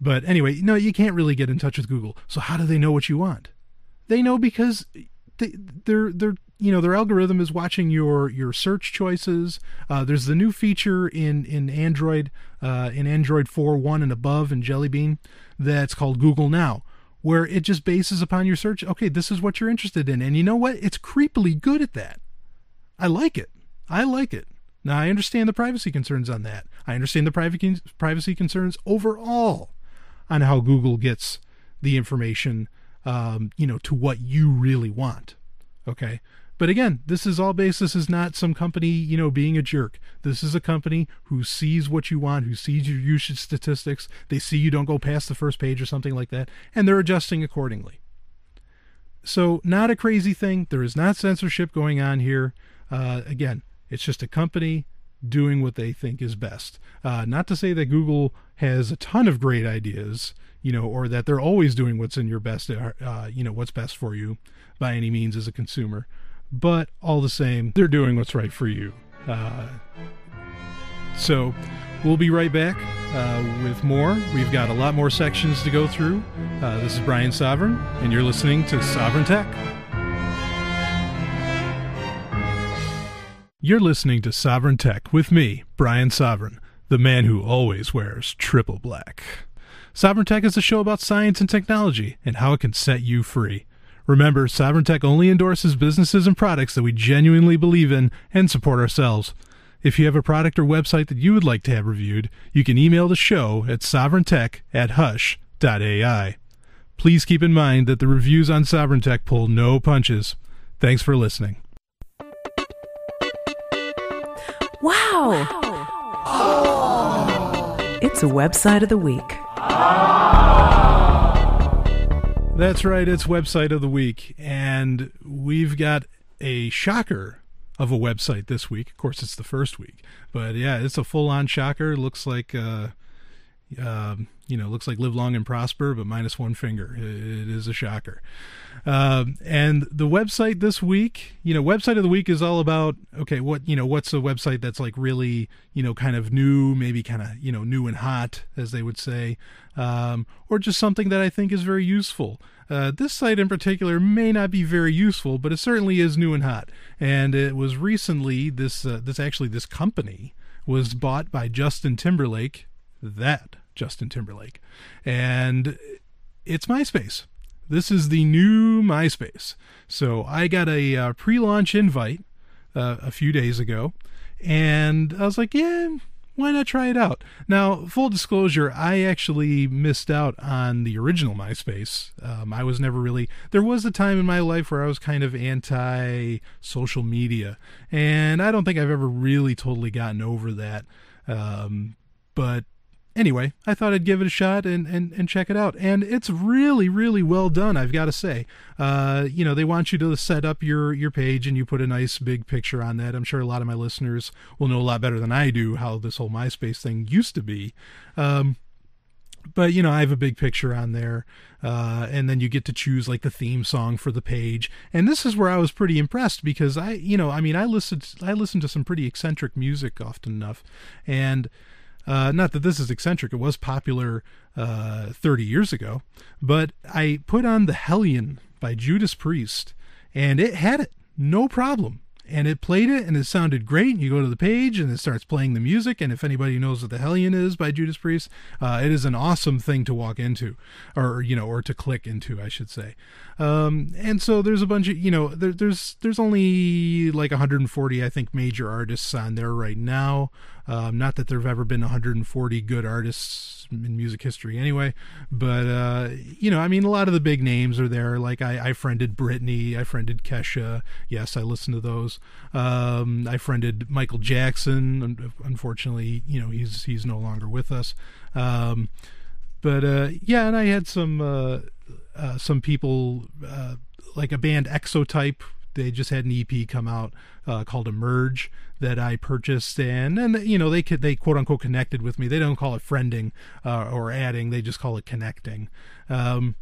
but anyway, no, you can't really get in touch with Google. So how do they know what you want? They know because they, they're they're you know their algorithm is watching your your search choices. Uh, there's the new feature in in Android uh, in Android 4 one and above in Jelly Bean that's called Google Now where it just bases upon your search. Okay, this is what you're interested in. And you know what? It's creepily good at that. I like it. I like it. Now, I understand the privacy concerns on that. I understand the privacy concerns overall on how Google gets the information, um, you know, to what you really want. Okay. But again, this is all based. This is not some company, you know, being a jerk. This is a company who sees what you want, who sees your usage statistics. They see you don't go past the first page or something like that, and they're adjusting accordingly. So, not a crazy thing. There is not censorship going on here. Uh, again, it's just a company doing what they think is best. Uh, not to say that Google has a ton of great ideas, you know, or that they're always doing what's in your best, uh, you know, what's best for you by any means as a consumer but all the same, they're doing what's right for you. Uh, so we'll be right back uh, with more. We've got a lot more sections to go through. Uh, this is Brian Sovryn, and you're listening to Sovryn Tech. You're listening to Sovryn Tech with me, Brian Sovryn, the man who always wears triple black. Sovryn Tech is a show about science and technology and how it can set you free. Remember, Sovryn Tech only endorses businesses and products that we genuinely believe in and support ourselves. If you have a product or website that you would like to have reviewed, you can email the show at sovryntech at hush.ai. Please keep in mind that the reviews on Sovryn Tech pull no punches. Thanks for listening. Wow! Oh. It's a website of the week. That's right. It's website of the week, and we've got a shocker of a website this week. Of course, it's the first week, but yeah, it's a full-on shocker. Looks like, uh, uh, you know, looks like live long and prosper, but minus one finger. it is a shocker. Um, and the website this week, you know, website of the week is all about okay, what you know, what's a website that's like really, you know, kind of new, maybe kind of you know new and hot, as they would say, um, or just something that I think is very useful. Uh, this site in particular may not be very useful, but it certainly is new and hot. And it was recently this uh, this actually this company was bought by Justin Timberlake, that Justin Timberlake, and it's MySpace. This is the new MySpace. So I got a uh, pre launch invite uh, a few days ago, and I was like, yeah, why not try it out? Now, full disclosure, I actually missed out on the original MySpace. Um, I was never really. There was a time in my life where I was kind of anti social media, and I don't think I've ever really totally gotten over that. Um, but anyway, I thought I'd give it a shot and, and, and check it out. And it's really, really well done, I've got to say. Uh, you know, they want you to set up your, your page and you put a nice big picture on that. I'm sure a lot of my listeners will know a lot better than I do how this whole MySpace thing used to be. Um, but you know i have a big picture on there uh, and then you get to choose like the theme song for the page and this is where i was pretty impressed because i you know i mean i listened i listened to some pretty eccentric music often enough and uh, not that this is eccentric, it was popular uh, 30 years ago, but I put on The Hellion by Judas Priest, and it had it, no problem. and it played it and it sounded great. You go to the page and it starts playing the music. And if anybody knows what the Hellion is by Judas Priest, uh, it is an awesome thing to walk into, or you know, or to click into, I should say. Um, and so there's a bunch of you know, there, there's there's only like 140 I think major artists on there right now. Um, not that there've ever been 140 good artists in music history anyway, but uh, you know, I mean, a lot of the big names are there. Like I, I friended Britney, I friended Kesha. Yes, I listened to those. Um, I friended Michael Jackson. Unfortunately, you know, he's he's no longer with us. Um, but uh, yeah, and I had some uh, uh, some people uh, like a band Exotype they just had an EP come out uh, called Emerge that I purchased, and and you know they could they quote unquote connected with me. They don't call it friending uh, or adding; they just call it connecting. Um,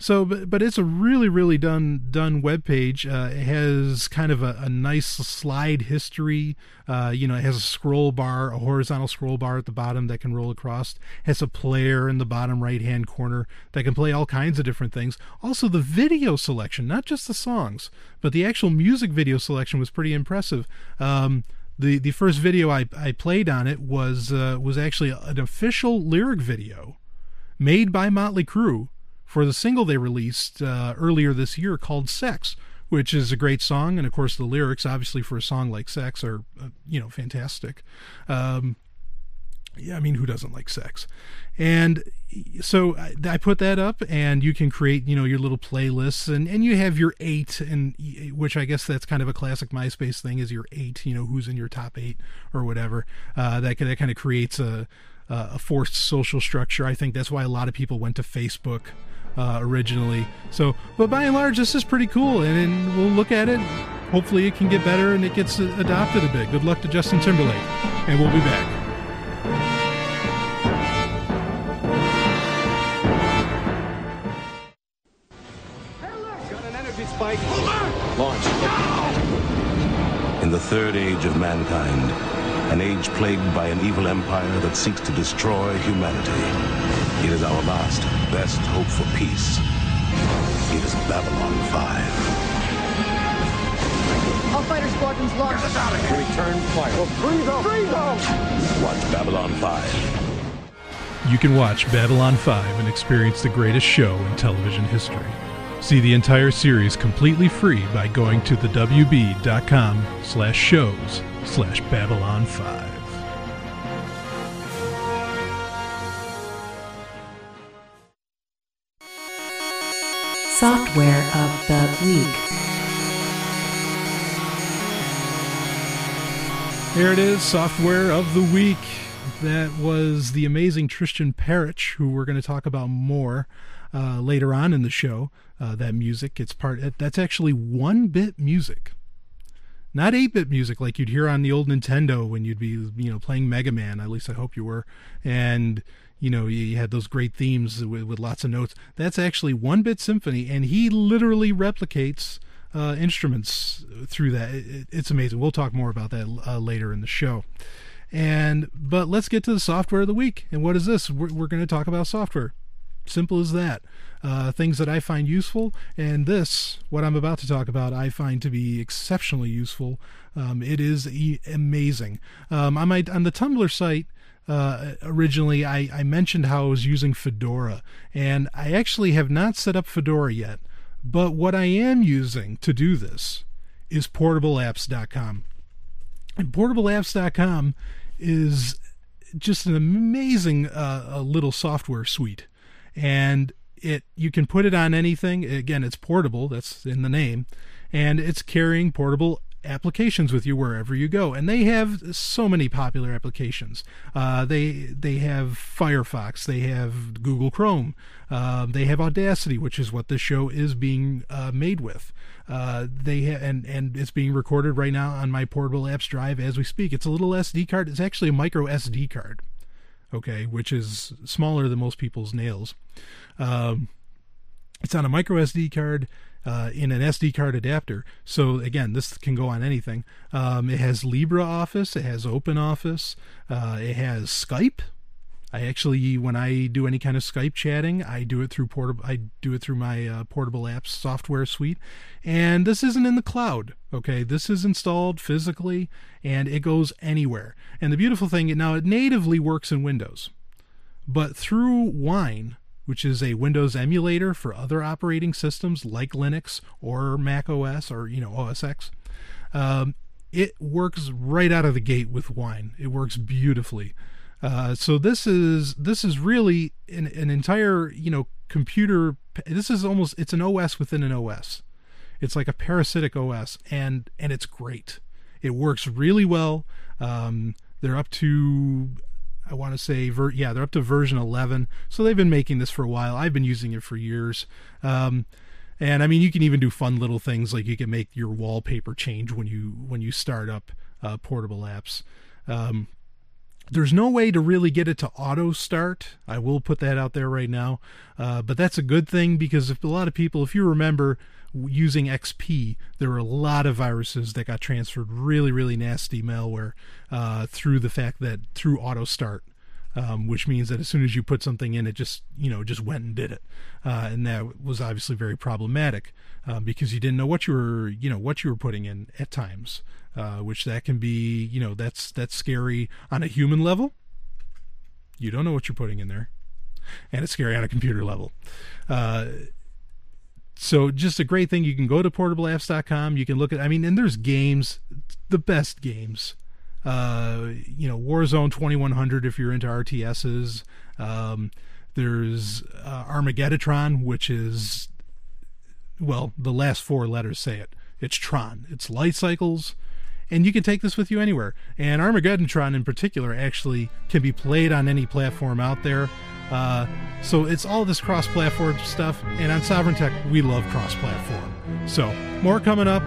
so, but, but it's a really, really done done web page. Uh, it has kind of a, a nice slide history. Uh, you know, it has a scroll bar, a horizontal scroll bar at the bottom that can roll across. It has a player in the bottom right hand corner that can play all kinds of different things. Also, the video selection, not just the songs, but the actual music video selection was pretty impressive. Um, the the first video I, I played on it was uh, was actually an official lyric video made by Motley Crue for the single they released uh, earlier this year called Sex, which is a great song. And of course, the lyrics, obviously, for a song like Sex, are, uh, you know, fantastic. Um, yeah, I mean, who doesn't like sex? And so I, I, put that up, and you can create, you know, your little playlists, and and you have your eight, and which I guess that's kind of a classic MySpace thing is your eight, you know, who's in your top eight or whatever. Uh, that that kind of creates a a forced social structure. I think that's why a lot of people went to Facebook uh, originally. So, but by and large, this is pretty cool, and, and, we'll look at it. Hopefully, it can get better and it gets adopted a bit. Good luck to Justin Timberlake, and we'll be back. Launch. In the third age of mankind, an age plagued by an evil empire that seeks to destroy humanity. It is our last, best hope for peace. It is Babylon 5. All fighter squadrons launched. Get us out of here. Return fire. Well, freeze them. Freeze them. Watch Babylon 5. You can watch Babylon 5 and experience the greatest show in television history. See the entire series completely free by going to the WB.com slash shows slash Babylon 5. Software of the Week. Here it is, Software of the Week. That was the amazing Tristan Perich, who we're going to talk about more uh, later on in the show. Uh, that music, it's part. That's actually one-bit music, not eight-bit music like you'd hear on the old Nintendo when you'd be, you know, playing Mega Man. At least I hope you were, and you know, you had those great themes with, with lots of notes. That's actually one bit symphony, and he literally replicates uh, instruments through that. It, it's amazing. We'll talk more about that uh, later in the show. And but let's get to the software of the week. And what is this? We're, we're going to talk about software. Simple as that. Uh, things that I find useful, and this, what I'm about to talk about, I find to be exceptionally useful. Um, it is e- amazing. Um, on my on the Tumblr site, uh, originally I, I mentioned how I was using Fedora, and I actually have not set up Fedora yet. But what I am using to do this is portableapps.com. And portableapps.com is just an amazing uh, little software suite. And it you can put it on anything. Again, it's portable, that's in the name, and it's carrying portable applications with you wherever you go and they have so many popular applications. Uh, they they have firefox they have google chrome uh, they have audacity which is what this show is being uh, made with. Uh, they ha- and and it's being recorded right now on my portable apps drive as we speak. It's a little sd card. It's actually a micro sd card okay which is smaller than most people's nails. Um, it's on a micro sd card uh, in an SD card adapter. So again, this can go on anything. Um, it has LibreOffice, it has OpenOffice, uh, it has Skype, I actually, when I do any kind of Skype chatting, I do it through portable. I do it through my uh, portable apps software suite, and this isn't in the cloud. Okay, this is installed physically, and it goes anywhere. And the beautiful thing now, it natively works in Windows, but through Wine, which is a Windows emulator for other operating systems like Linux or Mac OS or you know OS X. Um, it works right out of the gate with Wine. It works beautifully. Uh, so this is this is really an, an entire you know computer. This is almost it's an OS within an OS. It's like a parasitic OS, and and it's great. It works really well. Um, they're up to I want to say ver- yeah they're up to version 11, so they've been making this for a while. I've been using it for years. Um, and I mean, you can even do fun little things like you can make your wallpaper change when you when you start up uh, portable apps. Um, there's no way to really get it to auto start. I will put that out there right now. Uh, but that's a good thing because if a lot of people, if you remember using XP, there were a lot of viruses that got transferred, really, really nasty malware uh, through the fact that through auto start. Um, which means that as soon as you put something in, it just you know just went and did it, uh, and that was obviously very problematic uh, because you didn't know what you were you know what you were putting in at times uh, which that can be, you know, that's that's scary on a human level. You don't know what you're putting in there, and it's scary on a computer level. So just a great thing. You can go to portableapps.com. You can look at. I mean, and there's games, the best games. Uh, you know, Warzone 2100 if you're into RTSs. Um, there's uh, Armagetron, which is well, the last four letters say it. It's Tron. It's light cycles and you can take this with you anywhere. And Armagetron in particular actually can be played on any platform out there. Uh, so it's all this cross-platform stuff, and on Sovryn Tech we love cross-platform. So more coming up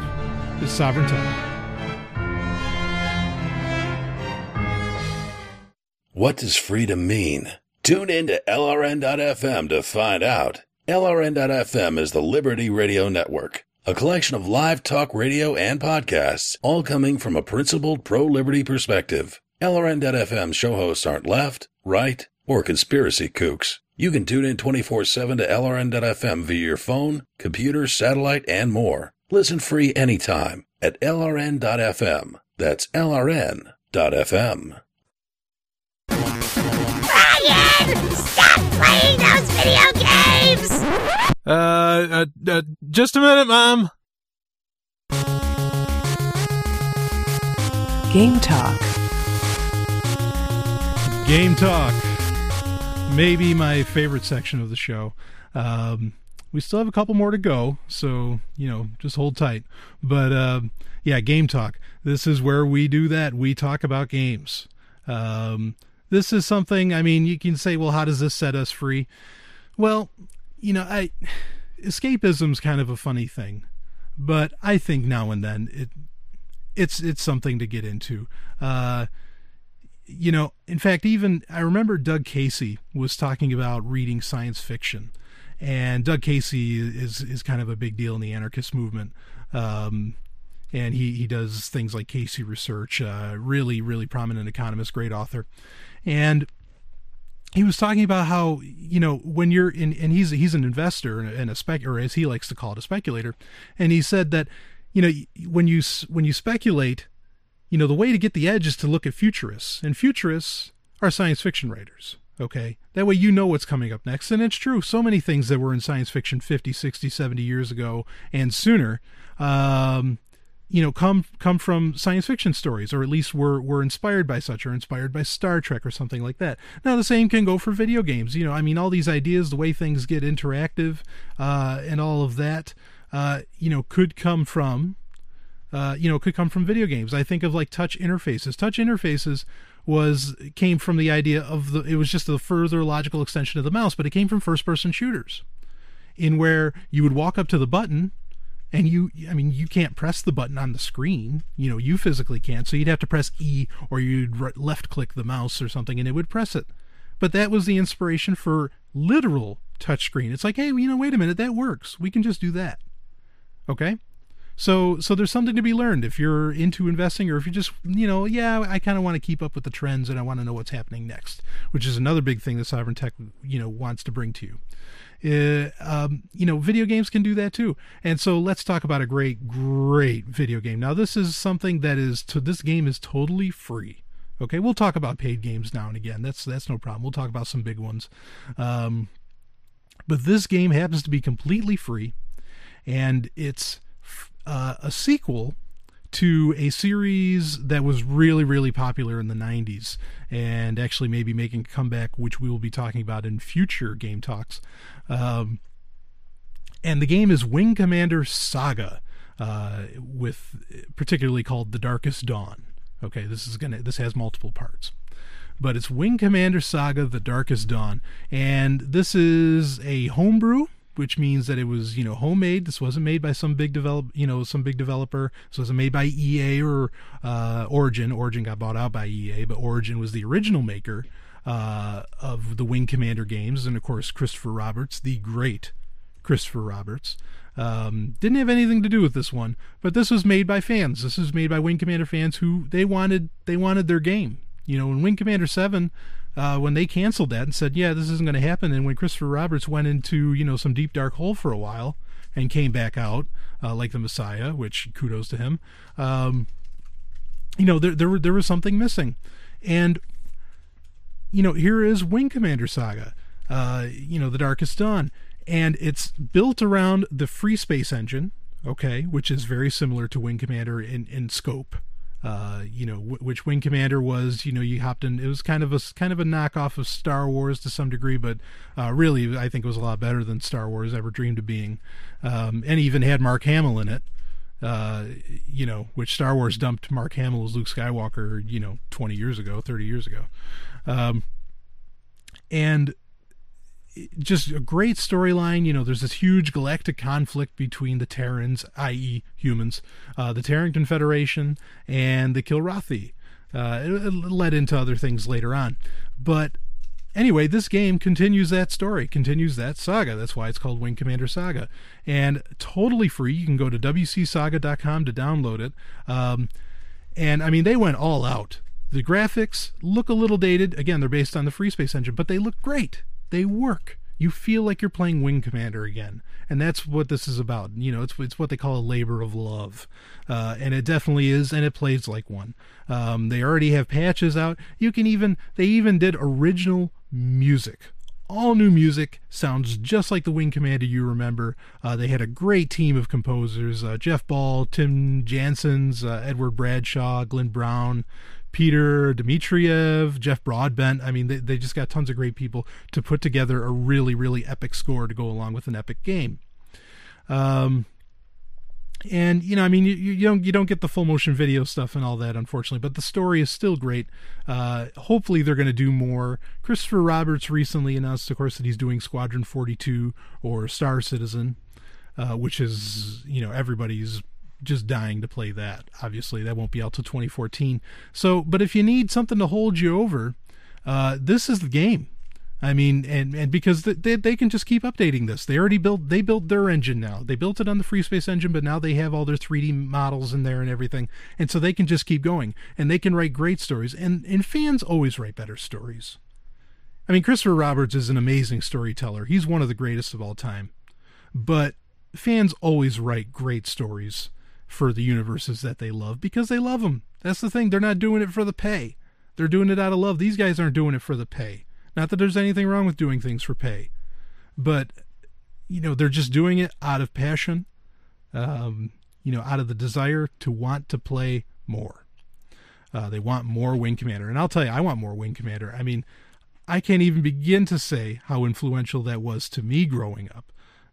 is Sovryn Tech. What does freedom mean? Tune in to LRN.FM to find out. LRN.FM is the Liberty Radio Network a collection of live talk radio and podcasts, all coming from a principled pro liberty perspective. LRN.FM show hosts aren't left, right, or conspiracy kooks. You can tune in 24 7 to LRN.FM via your phone, computer, satellite, and more. Listen free anytime at LRN.FM. That's LRN.FM. Brian! Stop playing those video games! Uh, uh, uh, just a minute, Mom. Game Talk. Game Talk. Maybe my favorite section of the show. Um, we still have a couple more to go, so, you know, just hold tight. But, uh, yeah, Game Talk. This is where we do that. We talk about games. Um, this is something, I mean, you can say, well, how does this set us free? Well, you know, I escapism's kind of a funny thing, but I think now and then it it's it's something to get into. Uh, you know, in fact, even I remember Doug Casey was talking about reading science fiction, and Doug Casey is is kind of a big deal in the anarchist movement. Um, and he, he does things like Casey Research, uh, really, really prominent economist, great author. And he was talking about how you know when you're in and he's he's an investor and a spec or as he likes to call it a speculator and he said that you know when you when you speculate you know the way to get the edge is to look at futurists and futurists are science fiction writers okay that way you know what's coming up next and it's true so many things that were in science fiction 50 60 70 years ago and sooner um, you know come come from science fiction stories or at least were were inspired by such or inspired by Star Trek or something like that. Now the same can go for video games. You know, I mean all these ideas, the way things get interactive uh, and all of that, uh, you know, could come from uh, you know could come from video games. I think of like touch interfaces. Touch interfaces was came from the idea of the it was just a further logical extension of the mouse, but it came from first person shooters in where you would walk up to the button and you i mean you can't press the button on the screen. You know you physically can't. So you'd have to press e or you'd left click the mouse or something and it would press it. But that was the inspiration for literal touchscreen it's like hey you know wait a minute that works. We can just do that. Okay So so there's something to be learned if you're into investing or if you just you know yeah I kind of want to keep up with the trends and I want to know what's happening next, which is another big thing that Sovryn Tech you know wants to bring to you. Uh, um, you know, video games can do that too. And so let's talk about a great, great video game. Now, this is something that is to this game is totally free. Okay, we'll talk about paid games now and again. That's that's no problem. We'll talk about some big ones. Um, but this game happens to be completely free, and it's uh, a sequel to a series that was really, really popular in the 90s and actually maybe making a comeback, which we will be talking about in future game talks. Um, and the game is Wing Commander Saga, uh, with particularly called The Darkest Dawn. Okay, this is gonna this has multiple parts, but it's Wing Commander Saga: The Darkest Dawn, and this is a homebrew which means that it was you know homemade. This wasn't made by some big develop you know some big developer. This wasn't made by EA or uh, Origin. Origin got bought out by EA, but Origin was the original maker uh, of the Wing Commander games, and of course Christopher Roberts, the great Christopher Roberts. Um, didn't have anything to do with this one, but this was made by fans. This was made by Wing Commander fans who they wanted they wanted their game. You know, in Wing Commander Seven, uh, when they canceled that and said, "Yeah, this isn't going to happen," and when Christopher Roberts went into you know some deep dark hole for a while and came back out uh, like the Messiah, which kudos to him. Um, you know, there there there was something missing, and you know here is Wing Commander Saga. Uh, you know, the Darkest Dawn, and it's built around the Free Space engine, okay, which is very similar to Wing Commander in in scope uh, you know, w- which Wing Commander was, you know, you hopped in. It was kind of a kind of a knockoff of Star Wars to some degree, but uh, really, I think it was a lot better than Star Wars ever dreamed of being, um, and even had Mark Hamill in it. Uh, you know, which Star Wars dumped Mark Hamill as Luke Skywalker, you know, 20 years ago, 30 years ago. Um, and just a great storyline. You know, there's this huge galactic conflict between the Terrans, i.e., humans, uh, the Terran Confederation, and the Kilrathi. Uh, it, it, led into other things later on. But anyway, this game continues that story, continues that saga. That's why it's called Wing Commander Saga. And totally free. You can go to WCSaga.com to download it. Um, and I mean, they went all out. The graphics look a little dated. Again, they're based on the Free Space engine, but they look great they work. You feel like you're playing Wing Commander again, and that's what this is about. You know, it's it's what they call a labor of love, uh, and it definitely is, and it plays like one. Um, they already have patches out. You can even they even did original music all new music sounds just like the wing commander you remember uh, they had a great team of composers uh, jeff ball tim jansons uh, edward bradshaw glenn brown Peter Dmitriev, Jeff Broadbent. I mean, they, they just got tons of great people to put together a really, really epic score to go along with an epic game. Um, and you know, I mean, you, you don't you don't get the full motion video stuff and all that, unfortunately, but the story is still great. Uh, hopefully, they're going to do more. Christopher Roberts recently announced, of course, that he's doing Squadron Forty Two or Star Citizen, uh, which is you know everybody's just dying to play that. Obviously, that won't be out till 2014. So, but if you need something to hold you over, uh, this is the game. I mean, and and because they they can just keep updating this. They already built they built their engine now. They built it on the Free Space engine, but now they have all their 3D models in there and everything, and so they can just keep going and they can write great stories. And and fans always write better stories. I mean, Christopher Roberts is an amazing storyteller. He's one of the greatest of all time, but fans always write great stories for the universes that they love because they love them. That's the thing. They're not doing it for the pay. They're doing it out of love. These guys aren't doing it for the pay. Not that there's anything wrong with doing things for pay, but you know they're just doing it out of passion. Um, you know, out of the desire to want to play more. Uh, they want more Wing Commander, and I'll tell you, I want more Wing Commander. I mean, I can't even begin to say how influential that was to me growing up.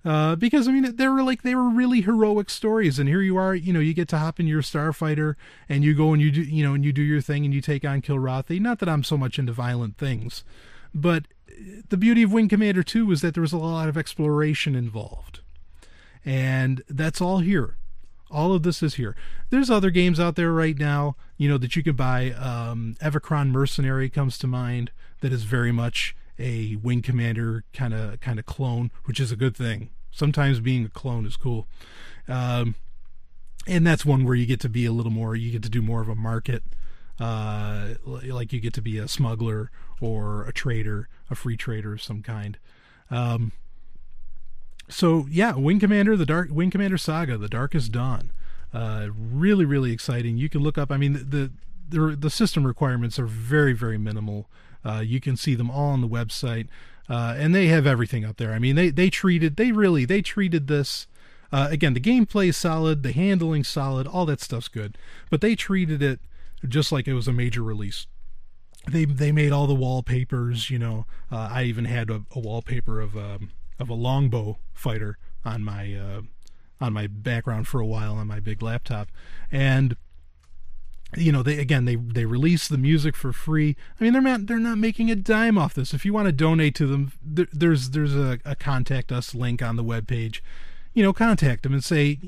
Uh, because I mean they were like they were really heroic stories, and here you are, you know, you get to hop in your starfighter and you go and you do, you know, and you do your thing and you take on Kilrathi. Not that I'm so much into violent things, but the beauty of Wing Commander 2 was that there was a lot of exploration involved, and that's all here. All of this is here. There's other games out there right now, you know, that you can buy. Um, Evochron Mercenary comes to mind. That is very much a wing commander kind of kind of clone, which is a good thing. Sometimes being a clone is cool. Um, and that's one where you get to be a little more. You get to do more of a market. Uh, like you get to be a smuggler or a trader, a free trader of some kind. Um, so yeah, Wing Commander, the Dark Wing Commander Saga, the Darkest Dawn, uh, really really exciting. You can look up. I mean, the the the system requirements are very very minimal. Uh, you can see them all on the website, uh, and they have everything up there. I mean, they they treated they really they treated this. Uh, again, the gameplay is solid, the handling solid, all that stuff's good, but they treated it just like it was a major release. They they made all the wallpapers. You know, uh, I even had a, a wallpaper of um, of a longbow fighter on my uh, on my background for a while on my big laptop, and you know they again they they release the music for free. I mean they're not they're not making a dime off this. If you want to donate to them, there, there's there's a, a contact us link on the web page. You know, contact them and say,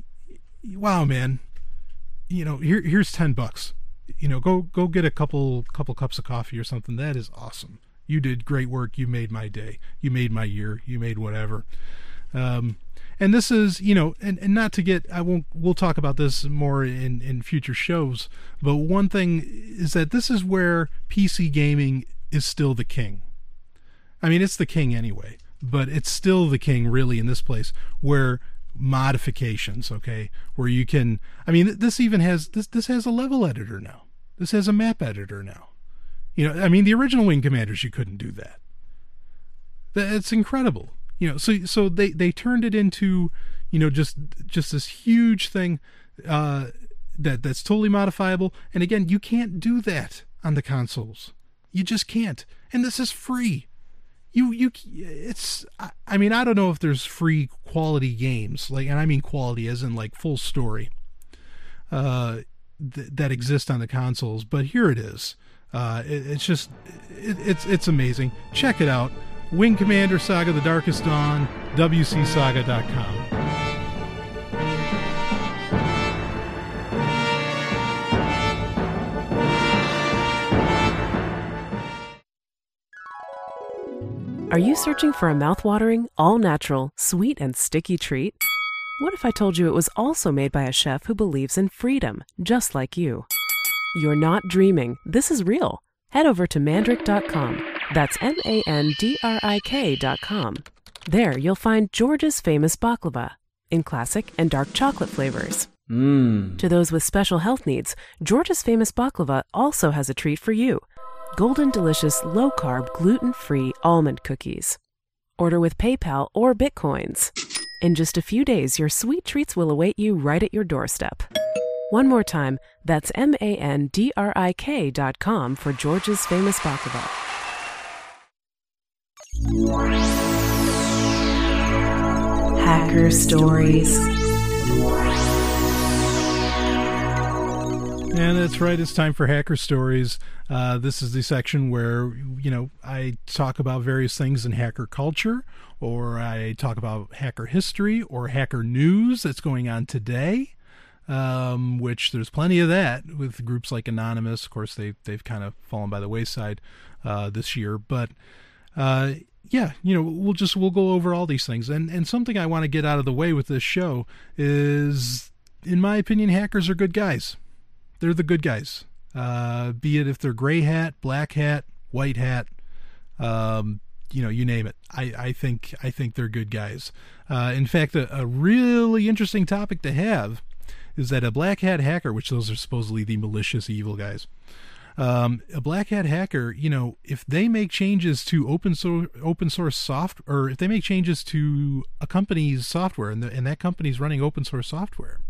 "Wow, man, you know here here's ten bucks." you know, go go get a couple couple cups of coffee or something. That is awesome. You did great work. You made my day. You made my year. You made whatever. Um, and this is, you know, and, and not to get, I won't, we'll talk about this more in, in future shows, but one thing is that this is where PC gaming is still the king. I mean, it's the king anyway, but it's still the king really in this place where modifications, okay, where you can, I mean, this even has, this, this has a level editor now. This has a map editor now. You know, I mean, the original Wing Commanders, you couldn't do that. That's incredible. You know, so so they they turned it into, you know, just just this huge thing uh, that that's totally modifiable. And again, you can't do that on the consoles. You just can't. And this is free. You you it's I mean I don't know if there's free quality games like and I mean quality as in like full story. Uh, th- that exist on the consoles, but here it is. Uh, it, it's just, it, it's it's amazing. Check it out. Wing Commander Saga: The Darkest Dawn. WCSaga.com. Are you searching for a mouthwatering, all natural, sweet, and sticky treat? What if I told you it was also made by a chef who believes in freedom, just like you? You're not dreaming. This is real. Head over to mandrik.com. That's M A N D R I K.com. There you'll find George's famous baklava in classic and dark chocolate flavors. Mmm. To those with special health needs, George's famous baklava also has a treat for you golden delicious low carb, gluten free almond cookies. Order with PayPal or Bitcoins. In just a few days, your sweet treats will await you right at your doorstep. One more time, that's M A N D R I K dot com for George's famous baklava. Hacker Stories. And that's right. It's time for Hacker Stories. Uh, this is the section where, you know, I talk about various things in hacker culture, or I talk about hacker history or hacker news that's going on today, um, which there's plenty of that with groups like Anonymous. Of course, they, they've kind of fallen by the wayside uh, this year. But uh, yeah, you know, we'll just we'll go over all these things. And and something I want to get out of the way with this show is, in my opinion, hackers are good guys. They're the good guys. Uh, be it if they're gray hat, black hat, white hat, um, you know, you name it. I, I think I think they're good guys. Uh, in fact, a, a really interesting topic to have is that a black hat hacker, which those are supposedly the malicious evil guys, um, a black hat hacker, you know, if they make changes to open source open source soft, or if they make changes to a company's software, and, the, and that company's running open source software,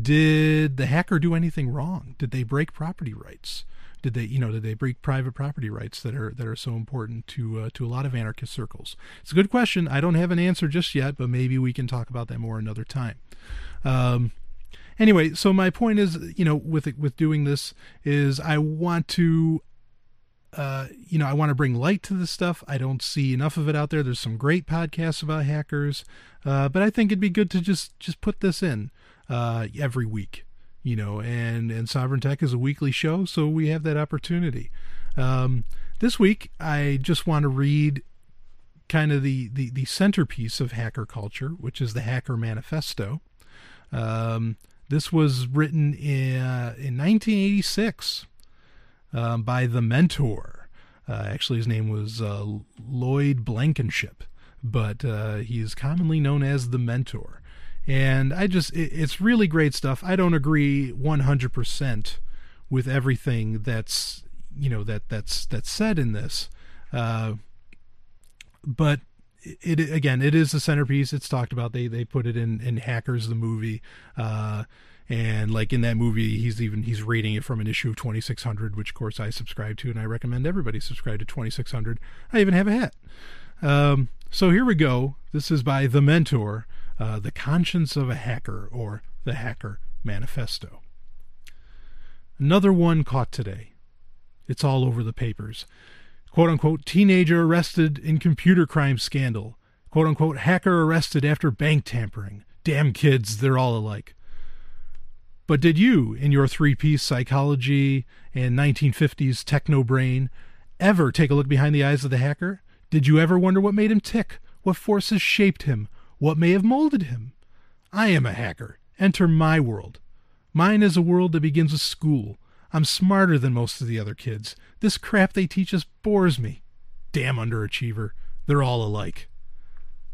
did the hacker do anything wrong? Did they break property rights? Did they, you know, did they break private property rights that are that are so important to uh, to a lot of anarchist circles? It's a good question. I don't have an answer just yet, but maybe we can talk about that more another time. Um, anyway, so my point is, you know, with with doing this is I want to uh, you know, I want to bring light to this stuff. I don't see enough of it out there. There's some great podcasts about hackers, uh, but I think it'd be good to just just put this in uh, every week, you know. And and Sovryn Tech is a weekly show, so we have that opportunity. Um, this week, I just want to read kind of the, the the centerpiece of hacker culture, which is the Hacker Manifesto. Um, this was written in, uh, in 1986 um, by The Mentor. Uh, actually, his name was uh, Lloyd Blankenship, but uh, he's commonly known as The Mentor. And I just, it, it's really great stuff. I don't agree 100% with everything that's, you know, that that's that's said in this. Uh, but it, again, it is a centerpiece. It's talked about. They they put it in in Hackers the movie, uh, and like in that movie, he's even he's rating it from an issue of 2600, which of course I subscribe to, and I recommend everybody subscribe to 2600. I even have a hat. Um, so here we go. This is by The Mentor, uh, The Conscience of a Hacker, or The Hacker Manifesto. Another one caught today. It's all over the papers quote unquote teenager arrested in computer crime scandal, quote unquote hacker arrested after bank tampering. Damn kids, they're all alike. But did you, in your three piece psychology and 1950s techno brain, ever take a look behind the eyes of the hacker? Did you ever wonder what made him tick? What forces shaped him? What may have molded him? I am a hacker. Enter my world. Mine is a world that begins with school, I'm smarter than most of the other kids. This crap they teach us bores me. Damn underachiever. They're all alike.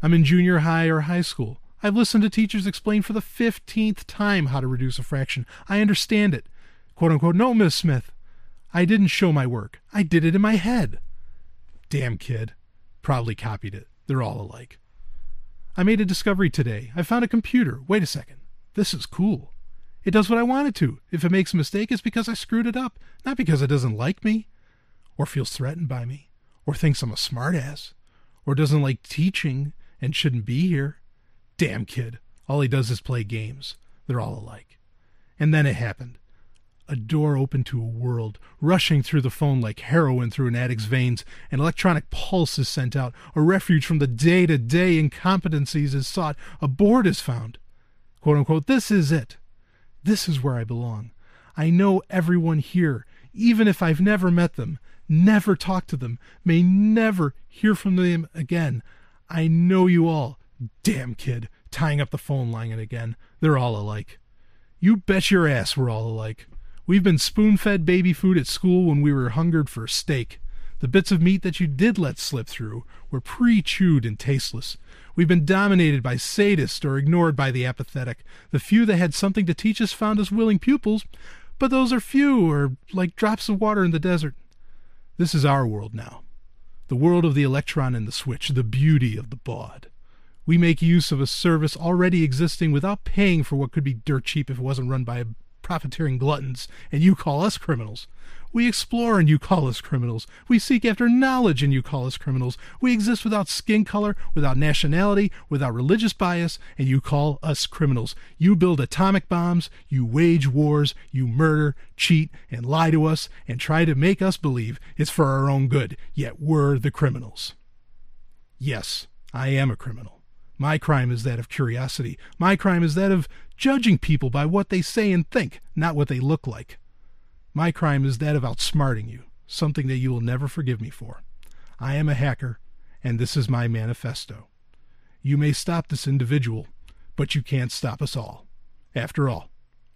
I'm in junior high or high school. I've listened to teachers explain for the 15th time how to reduce a fraction. I understand it. Quote unquote, no, Miss Smith. I didn't show my work. I did it in my head. Damn kid. Probably copied it. They're all alike. I made a discovery today. I found a computer. Wait a second. This is cool. It does what I want it to. If it makes a mistake, it's because I screwed it up, not because it doesn't like me, or feels threatened by me, or thinks I'm a smartass, or doesn't like teaching and shouldn't be here. Damn kid. All he does is play games. They're all alike. And then it happened. A door opened to a world, rushing through the phone like heroin through an addict's veins. An electronic pulse is sent out. A refuge from the day to day incompetencies is sought. A board is found. Quote unquote, this is it. This is where I belong. I know everyone here, even if I've never met them, never talked to them, may never hear from them again. I know you all. Damn kid, tying up the phone line again. They're all alike. You bet your ass we're all alike. We've been spoon fed baby food at school when we were hungered for steak. The bits of meat that you did let slip through were pre chewed and tasteless. We've been dominated by sadists or ignored by the apathetic. The few that had something to teach us found us willing pupils, but those are few or like drops of water in the desert. This is our world now. The world of the electron and the switch, the beauty of the baud. We make use of a service already existing without paying for what could be dirt cheap if it wasn't run by profiteering gluttons, and you call us criminals. We explore and you call us criminals. We seek after knowledge and you call us criminals. We exist without skin color, without nationality, without religious bias, and you call us criminals. You build atomic bombs, you wage wars, you murder, cheat, and lie to us, and try to make us believe it's for our own good, yet we're the criminals. Yes, I am a criminal. My crime is that of curiosity. My crime is that of judging people by what they say and think, not what they look like. My crime is that of outsmarting you, something that you will never forgive me for. I am a hacker, and this is my manifesto. You may stop this individual, but you can't stop us all. After all,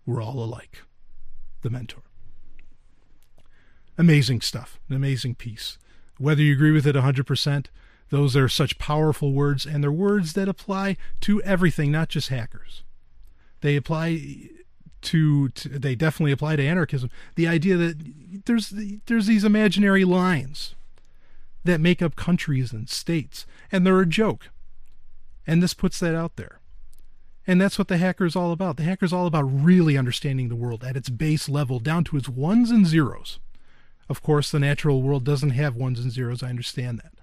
we're all alike. The Mentor. Amazing stuff, an amazing piece. Whether you agree with it 100%, those are such powerful words, and they're words that apply to everything, not just hackers. They apply to, to, they definitely apply to anarchism. The idea that there's there's these imaginary lines that make up countries and states, and they're a joke. And this puts that out there. And that's what the hacker is all about. The hacker is all about really understanding the world at its base level, down to its ones and zeros. Of course, the natural world doesn't have ones and zeros. I understand that.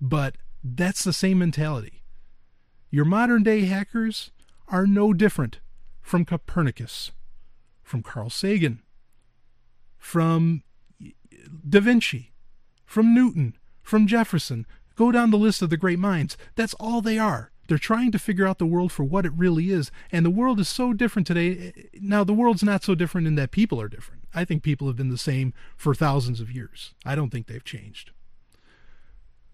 But that's the same mentality. Your modern day hackers are no different from Copernicus from Carl Sagan, from Da Vinci, from Newton, from Jefferson. Go down the list of the great minds. That's all they are. They're trying to figure out the world for what it really is. And the world is so different today. Now, the world's not so different in that people are different. I think people have been the same for thousands of years. I don't think they've changed.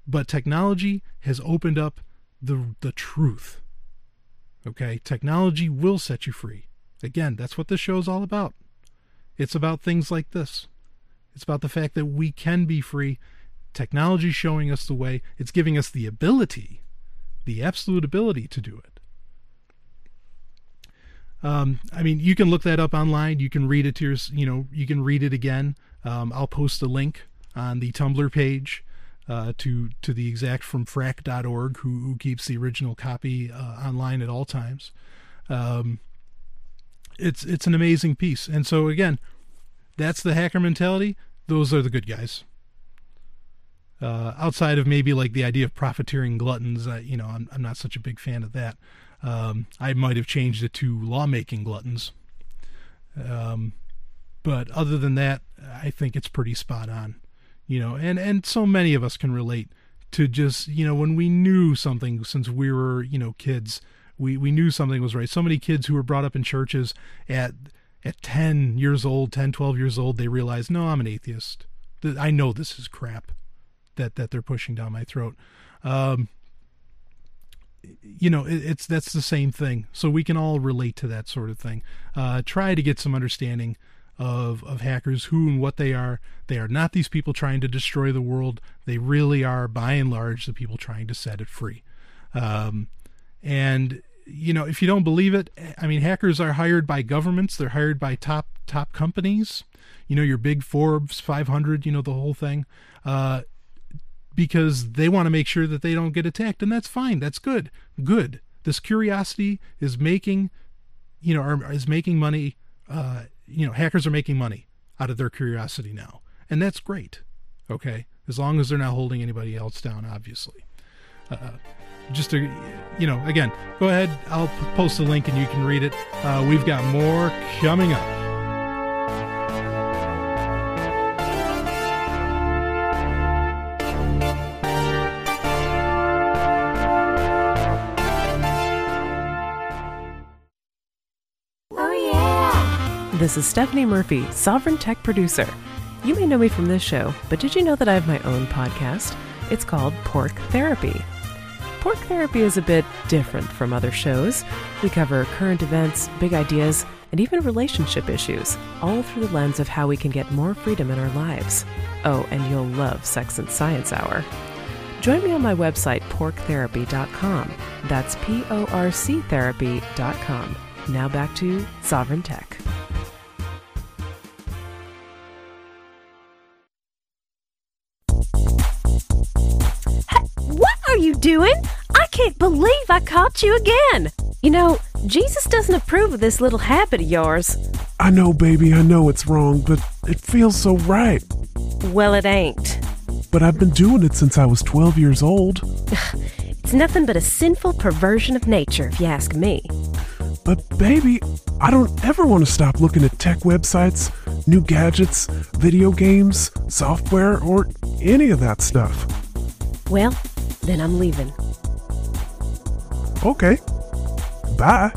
But technology has opened up the, the truth. Okay, technology will set you free. Again, that's what this show is all about. It's about things like this. It's about the fact that we can be free. Technology showing us the way. It's giving us the ability, the absolute ability to do it. Um, I mean, you can look that up online. You can read it to your, you know, you can read it again. Um, I'll post a link on the Tumblr page uh, to to the exact from phrack.org, who, who keeps the original copy uh, online at all times. Um, it's it's an amazing piece, and so again, that's the hacker mentality. Those are the good guys. Uh, outside of maybe like the idea of profiteering gluttons, uh, you know, I'm I'm not such a big fan of that. Um, I might have changed it to lawmaking gluttons. Um, but other than that, I think it's pretty spot on. You know, and and so many of us can relate to just you know when we knew something since we were you know kids, we we knew something was right. So many kids who were brought up in churches at at 10 years old, 10, 12 years old, they realize, no, I'm an atheist. I know this is crap that, that they're pushing down my throat. Um, you know, it, it's that's the same thing. So we can all relate to that sort of thing. Uh, try to get some understanding of of hackers, who and what they are. They are not these people trying to destroy the world. They really are, by and large, the people trying to set it free. Um, and you know, if you don't believe it, I mean, hackers are hired by governments. They're hired by top top companies. You know, your big Forbes 500. You know, the whole thing. Uh, because they want to make sure that they don't get attacked, and that's fine. That's good. Good. This curiosity is making, you know, is making money. Uh, you know, hackers are making money out of their curiosity now, and that's great. Okay, as long as they're not holding anybody else down, obviously. Uh, just to, you know, again, go ahead. I'll post a link and you can read it. Uh, we've got more coming up. Oh, yeah. This is Stephanie Murphy, Sovryn Tech Producer. You may know me from this show, but did you know that I have my own podcast? It's called Porc Therapy. Porc Therapy is a bit different from other shows. We cover current events, big ideas, and even relationship issues, all through the lens of how we can get more freedom in our lives. Oh, and you'll love Sex and Science Hour. Join me on my website, porctherapy.com. That's P O R C therapy.com. Now back to Sovryn Tech. What are you doing? I can't believe I caught you again. You know, Jesus doesn't approve of this little habit of yours. I know, baby, I know it's wrong, but it feels so right. Well, it ain't. But I've been doing it since I was 12 years old. It's nothing but a sinful perversion of nature, if you ask me. But, baby, I don't ever want to stop looking at tech websites, new gadgets, video games, software, or any of that stuff. Well, then I'm leaving. Okay. Bye.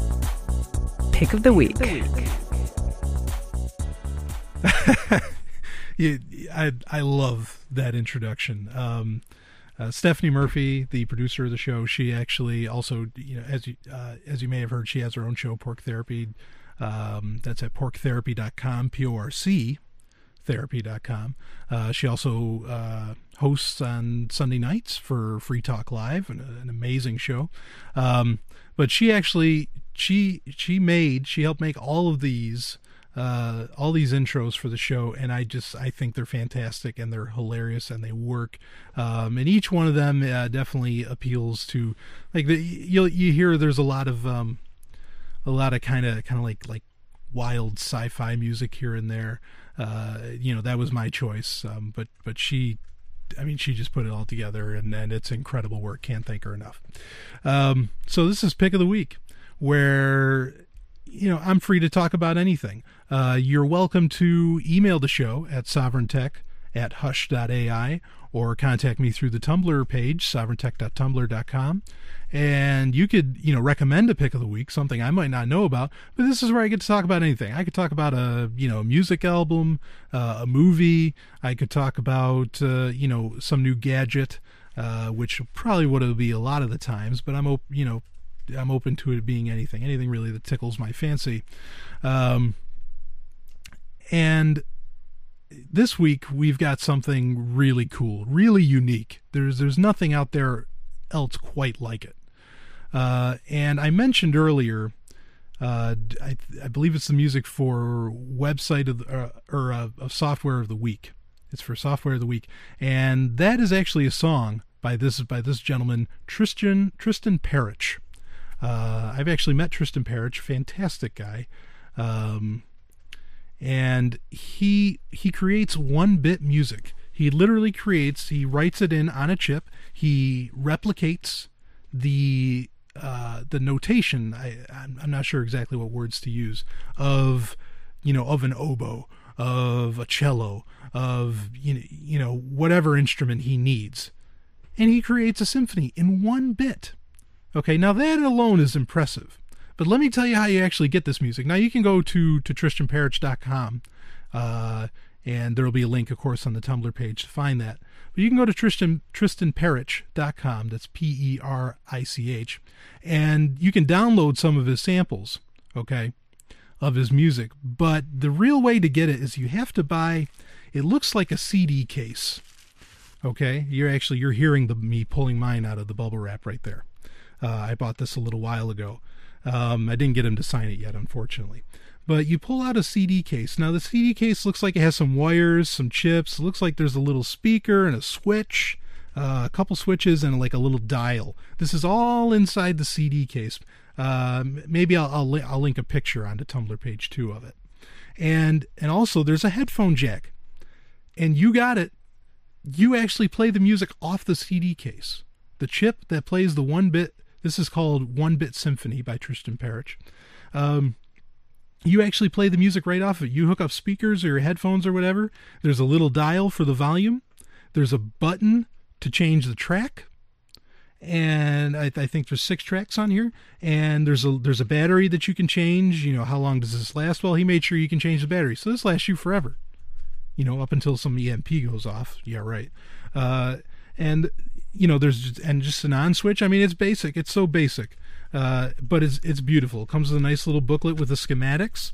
Pick of the week. yeah, I I love that introduction. Um, uh, Stephanie Murphy, the producer of the show, she actually also, you know, as you uh, as you may have heard, she has her own show, Porc Therapy. Um, that's at porctherapy.com, P O R C therapy.com. Uh, she also uh, hosts on Sunday nights for Free Talk Live, an, an amazing show. Um, but she actually she she made she helped make all of these uh, all these intros for the show, and I just I think they're fantastic and they're hilarious and they work. Um, and each one of them uh, definitely appeals to like the you you hear there's a lot of um, a lot of kind of kind of like like wild sci-fi music here and there. Uh, you know that was my choice, um, but but she I mean, she just put it all together, and, and it's incredible work. Can't thank her enough. Um, so this is pick of the week, where you know I'm free to talk about anything. Uh, you're welcome to email the show at sovryntech at hush.ai or contact me through the Tumblr page, sovryntech.tumblr.com. And you could, you know, recommend a pick of the week, something I might not know about, but this is where I get to talk about anything. I could talk about a, you know, music album, uh, a movie. I could talk about, uh, you know, some new gadget, uh, which probably would be a lot of the times, but I'm, you know, I'm open to it being anything, anything really that tickles my fancy. Um, and this week we've got something really cool, really unique. There's there's nothing out there else quite like it. Uh, and I mentioned earlier, uh, I, I believe it's the music for website of the, uh, or uh, of software of the week. It's for software of the week, and that is actually a song by this by this gentleman Tristan Tristan Perich. Uh, I've actually met Tristan Perich, fantastic guy. Um, and he he creates one bit music. He literally creates. He writes it in on a chip. He replicates the uh, the notation. I I'm not sure exactly what words to use of you know of an oboe, of a cello, of you know, you know whatever instrument he needs, and he creates a symphony in one bit. Okay, now that alone is impressive. But let me tell you how you actually get this music. Now you can go to to tristanperich.com, uh, and there will be a link, of course, on the Tumblr page to find that. But you can go to Tristan tristanperich.com. That's P E R I C H, and you can download some of his samples. Okay, of his music. But the real way to get it is you have to buy. It looks like a CD case. Okay, you're actually you're hearing the me pulling mine out of the bubble wrap right there. Uh, I bought this a little while ago. Um, I didn't get him to sign it yet, unfortunately. But you pull out a CD case. Now, the CD case looks like it has some wires, some chips. It looks like there's a little speaker and a switch, uh, a couple switches, and like a little dial. This is all inside the CD case. Uh, maybe I'll, I'll, li- I'll link a picture onto Tumblr page two of it. And and also there's a headphone jack, and you got it. You actually play the music off the CD case. The chip that plays the one bit this is called One Bit Symphony by Tristan Perich. Um, you actually play the music right off of it. You hook up speakers or your headphones or whatever. There's a little dial for the volume. There's a button to change the track. And I, I think there's six tracks on here. And there's a there's a battery that you can change. You know, how long does this last? Well, he made sure you can change the battery. So this lasts you forever. You know, up until some EMP goes off. Yeah, right. Uh, and you know there's and just an on switch i mean it's basic it's so basic uh, but it's it's beautiful. It comes with a nice little booklet with the schematics.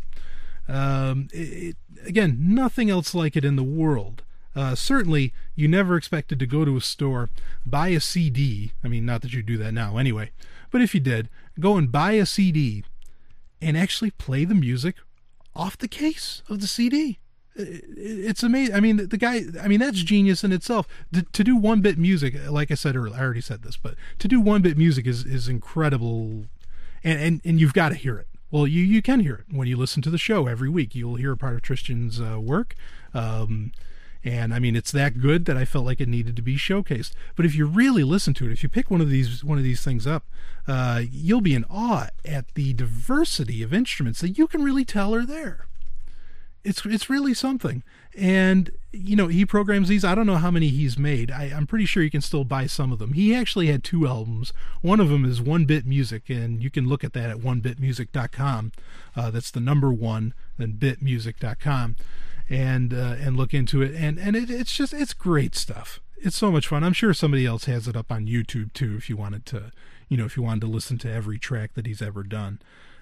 Um, it, again nothing else like it in the world. Uh, certainly you never expected to go to a store buy a cd i mean not that you do that now anyway but if you did go and buy a cd and actually play the music off the case of the cd it's amazing. I mean, the, guy. I mean, that's genius in itself. To, to do one bit music, like I said earlier, I already said this, but to do one bit music is is incredible, and and and you've got to hear it. Well, you you can hear it when you listen to the show every week. You'll hear a part of Tristan's uh, work. Um, and I mean, it's that good that I felt like it needed to be showcased. But if you really listen to it, if you pick one of these one of these things up, uh, you'll be in awe at the diversity of instruments that you can really tell are there it's it's really something. And you know, he programs these. I don't know how many he's made. I, am pretty sure you can still buy some of them. He actually had two albums. One of them is One Bit Music, and you can look at that at onebitmusic.com. Uh, that's the number one, then bitmusic.com, and uh, and look into it. And and it, it's just it's great stuff. It's so much fun. I'm sure somebody else has it up on YouTube too, if you wanted to, you know, if you wanted to listen to every track that he's ever done.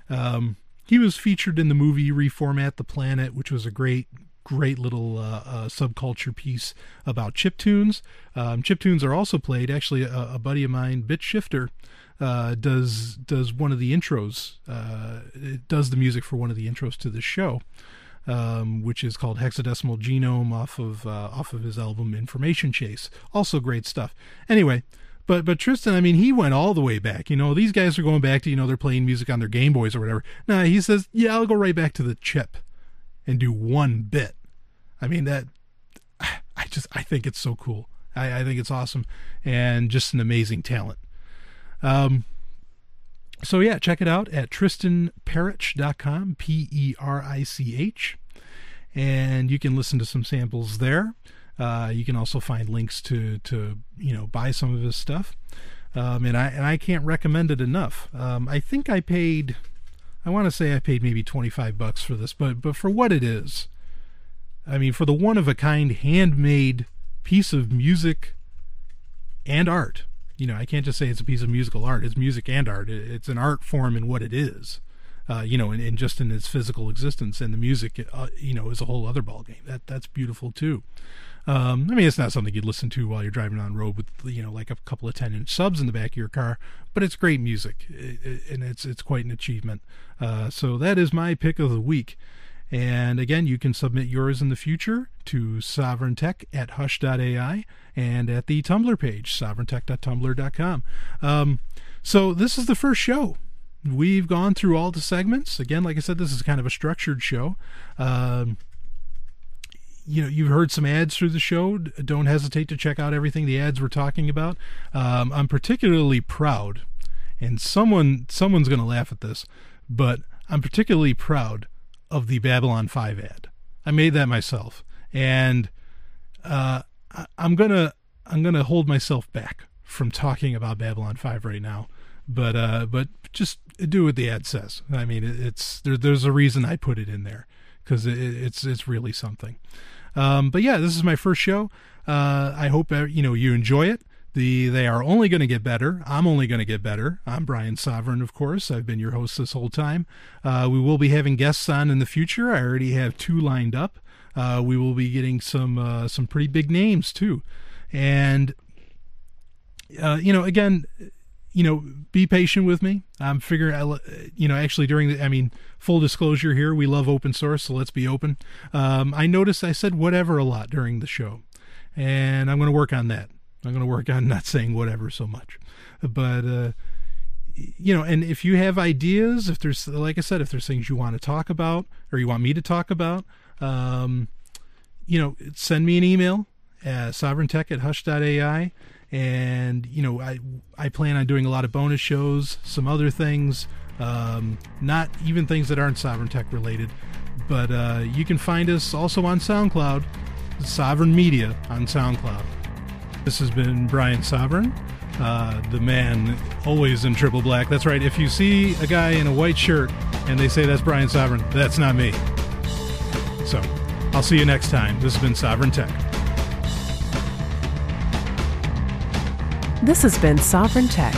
Um, he was featured in the movie Reformat the Planet, which was a great, great little uh, uh, subculture piece about chip tunes. Um, chip tunes are also played. Actually, a, a buddy of mine, Bit Shifter, uh, does does one of the intros. Uh, it does the music for one of the intros to the show, um, which is called Hexadecimal Genome off of uh, off of his album Information Chase. Also great stuff. Anyway. But but Tristan, I mean, he went all the way back. You know, these guys are going back to you know they're playing music on their Game Boys or whatever. Now he says, yeah, I'll go right back to the chip and do one bit. I mean that. I just I think it's so cool. I, I think it's awesome and just an amazing talent. Um. So yeah, check it out at tristanperich.com, P E R I C H, and you can listen to some samples there. Uh, you can also find links to to you know buy some of his stuff, um, and I and I can't recommend it enough. Um, I think I paid, I want to say I paid maybe twenty five bucks for this, but but for what it is, I mean for the one of a kind handmade piece of music and art, You know, I can't just say it's a piece of musical art. It's music and art. It's an art form in what it is. Uh, you know, and, and, just in its physical existence, and the music, uh, you know, is a whole other ballgame. That that's beautiful too. Um, I mean, it's not something you'd listen to while you're driving on road with you know like a couple of ten inch subs in the back of your car, but it's great music, it, it, and it's it's quite an achievement. Uh, so that is my pick of the week. And again, you can submit yours in the future to sovryntech at hush.ai and at the Tumblr page, sovryntech.tumblr.com. Um, so this is the first show. We've gone through all the segments. Again, like I said, this is kind of a structured show. Um, you know you've heard some ads through the show. Don't hesitate to check out everything the ads we're talking about. Um, i'm particularly proud and someone someone's going to laugh at this but i'm particularly proud of the babylon 5 ad. I made that myself and uh, I, i'm gonna i'm gonna hold myself back from talking about babylon 5 right now but uh, but just do what the ad says. I mean it, it's there, there's a reason i put it in there because it, it's it's really something um, but yeah, this is my first show. Uh, I hope uh, you know you enjoy it. The they are only going to get better. I'm only going to get better. I'm Brian Sovryn, of course. I've been your host this whole time. Uh, we will be having guests on in the future. I already have two lined up. Uh, we will be getting some uh, some pretty big names too, and uh, you know, again, you know, be patient with me. I'm figuring, you know, actually during the, I mean, full disclosure here, we love open source, so let's be open. Um, I noticed I said whatever a lot during the show, and I'm going to work on that. I'm going to work on not saying whatever so much, but uh, you know, and if you have ideas, if there's, like I said, if there's things you want to talk about or you want me to talk about, um, you know, send me an email at sovryntech at hush.ai and you know I I plan on doing a lot of bonus shows, some other things, um, not even things that aren't Sovryn Tech related. But uh, you can find us also on SoundCloud, Sovryn Media on SoundCloud. This has been Brian Sovryn, uh, the man always in triple black. That's right. If you see a guy in a white shirt and they say that's Brian Sovryn, that's not me. So I'll see you next time. This has been Sovryn Tech. This has been Sovryn Tech.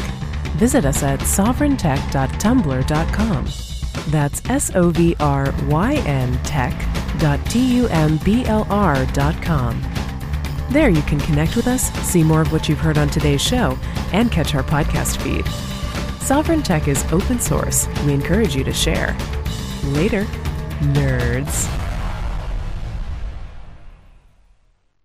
Visit us at sovryntech.tumblr.com. That's S O V R Y N tech.tumblr.com. There you can connect with us, see more of what you've heard on today's show, and catch our podcast feed. Sovryn Tech is open source. We encourage you to share. Later, nerds.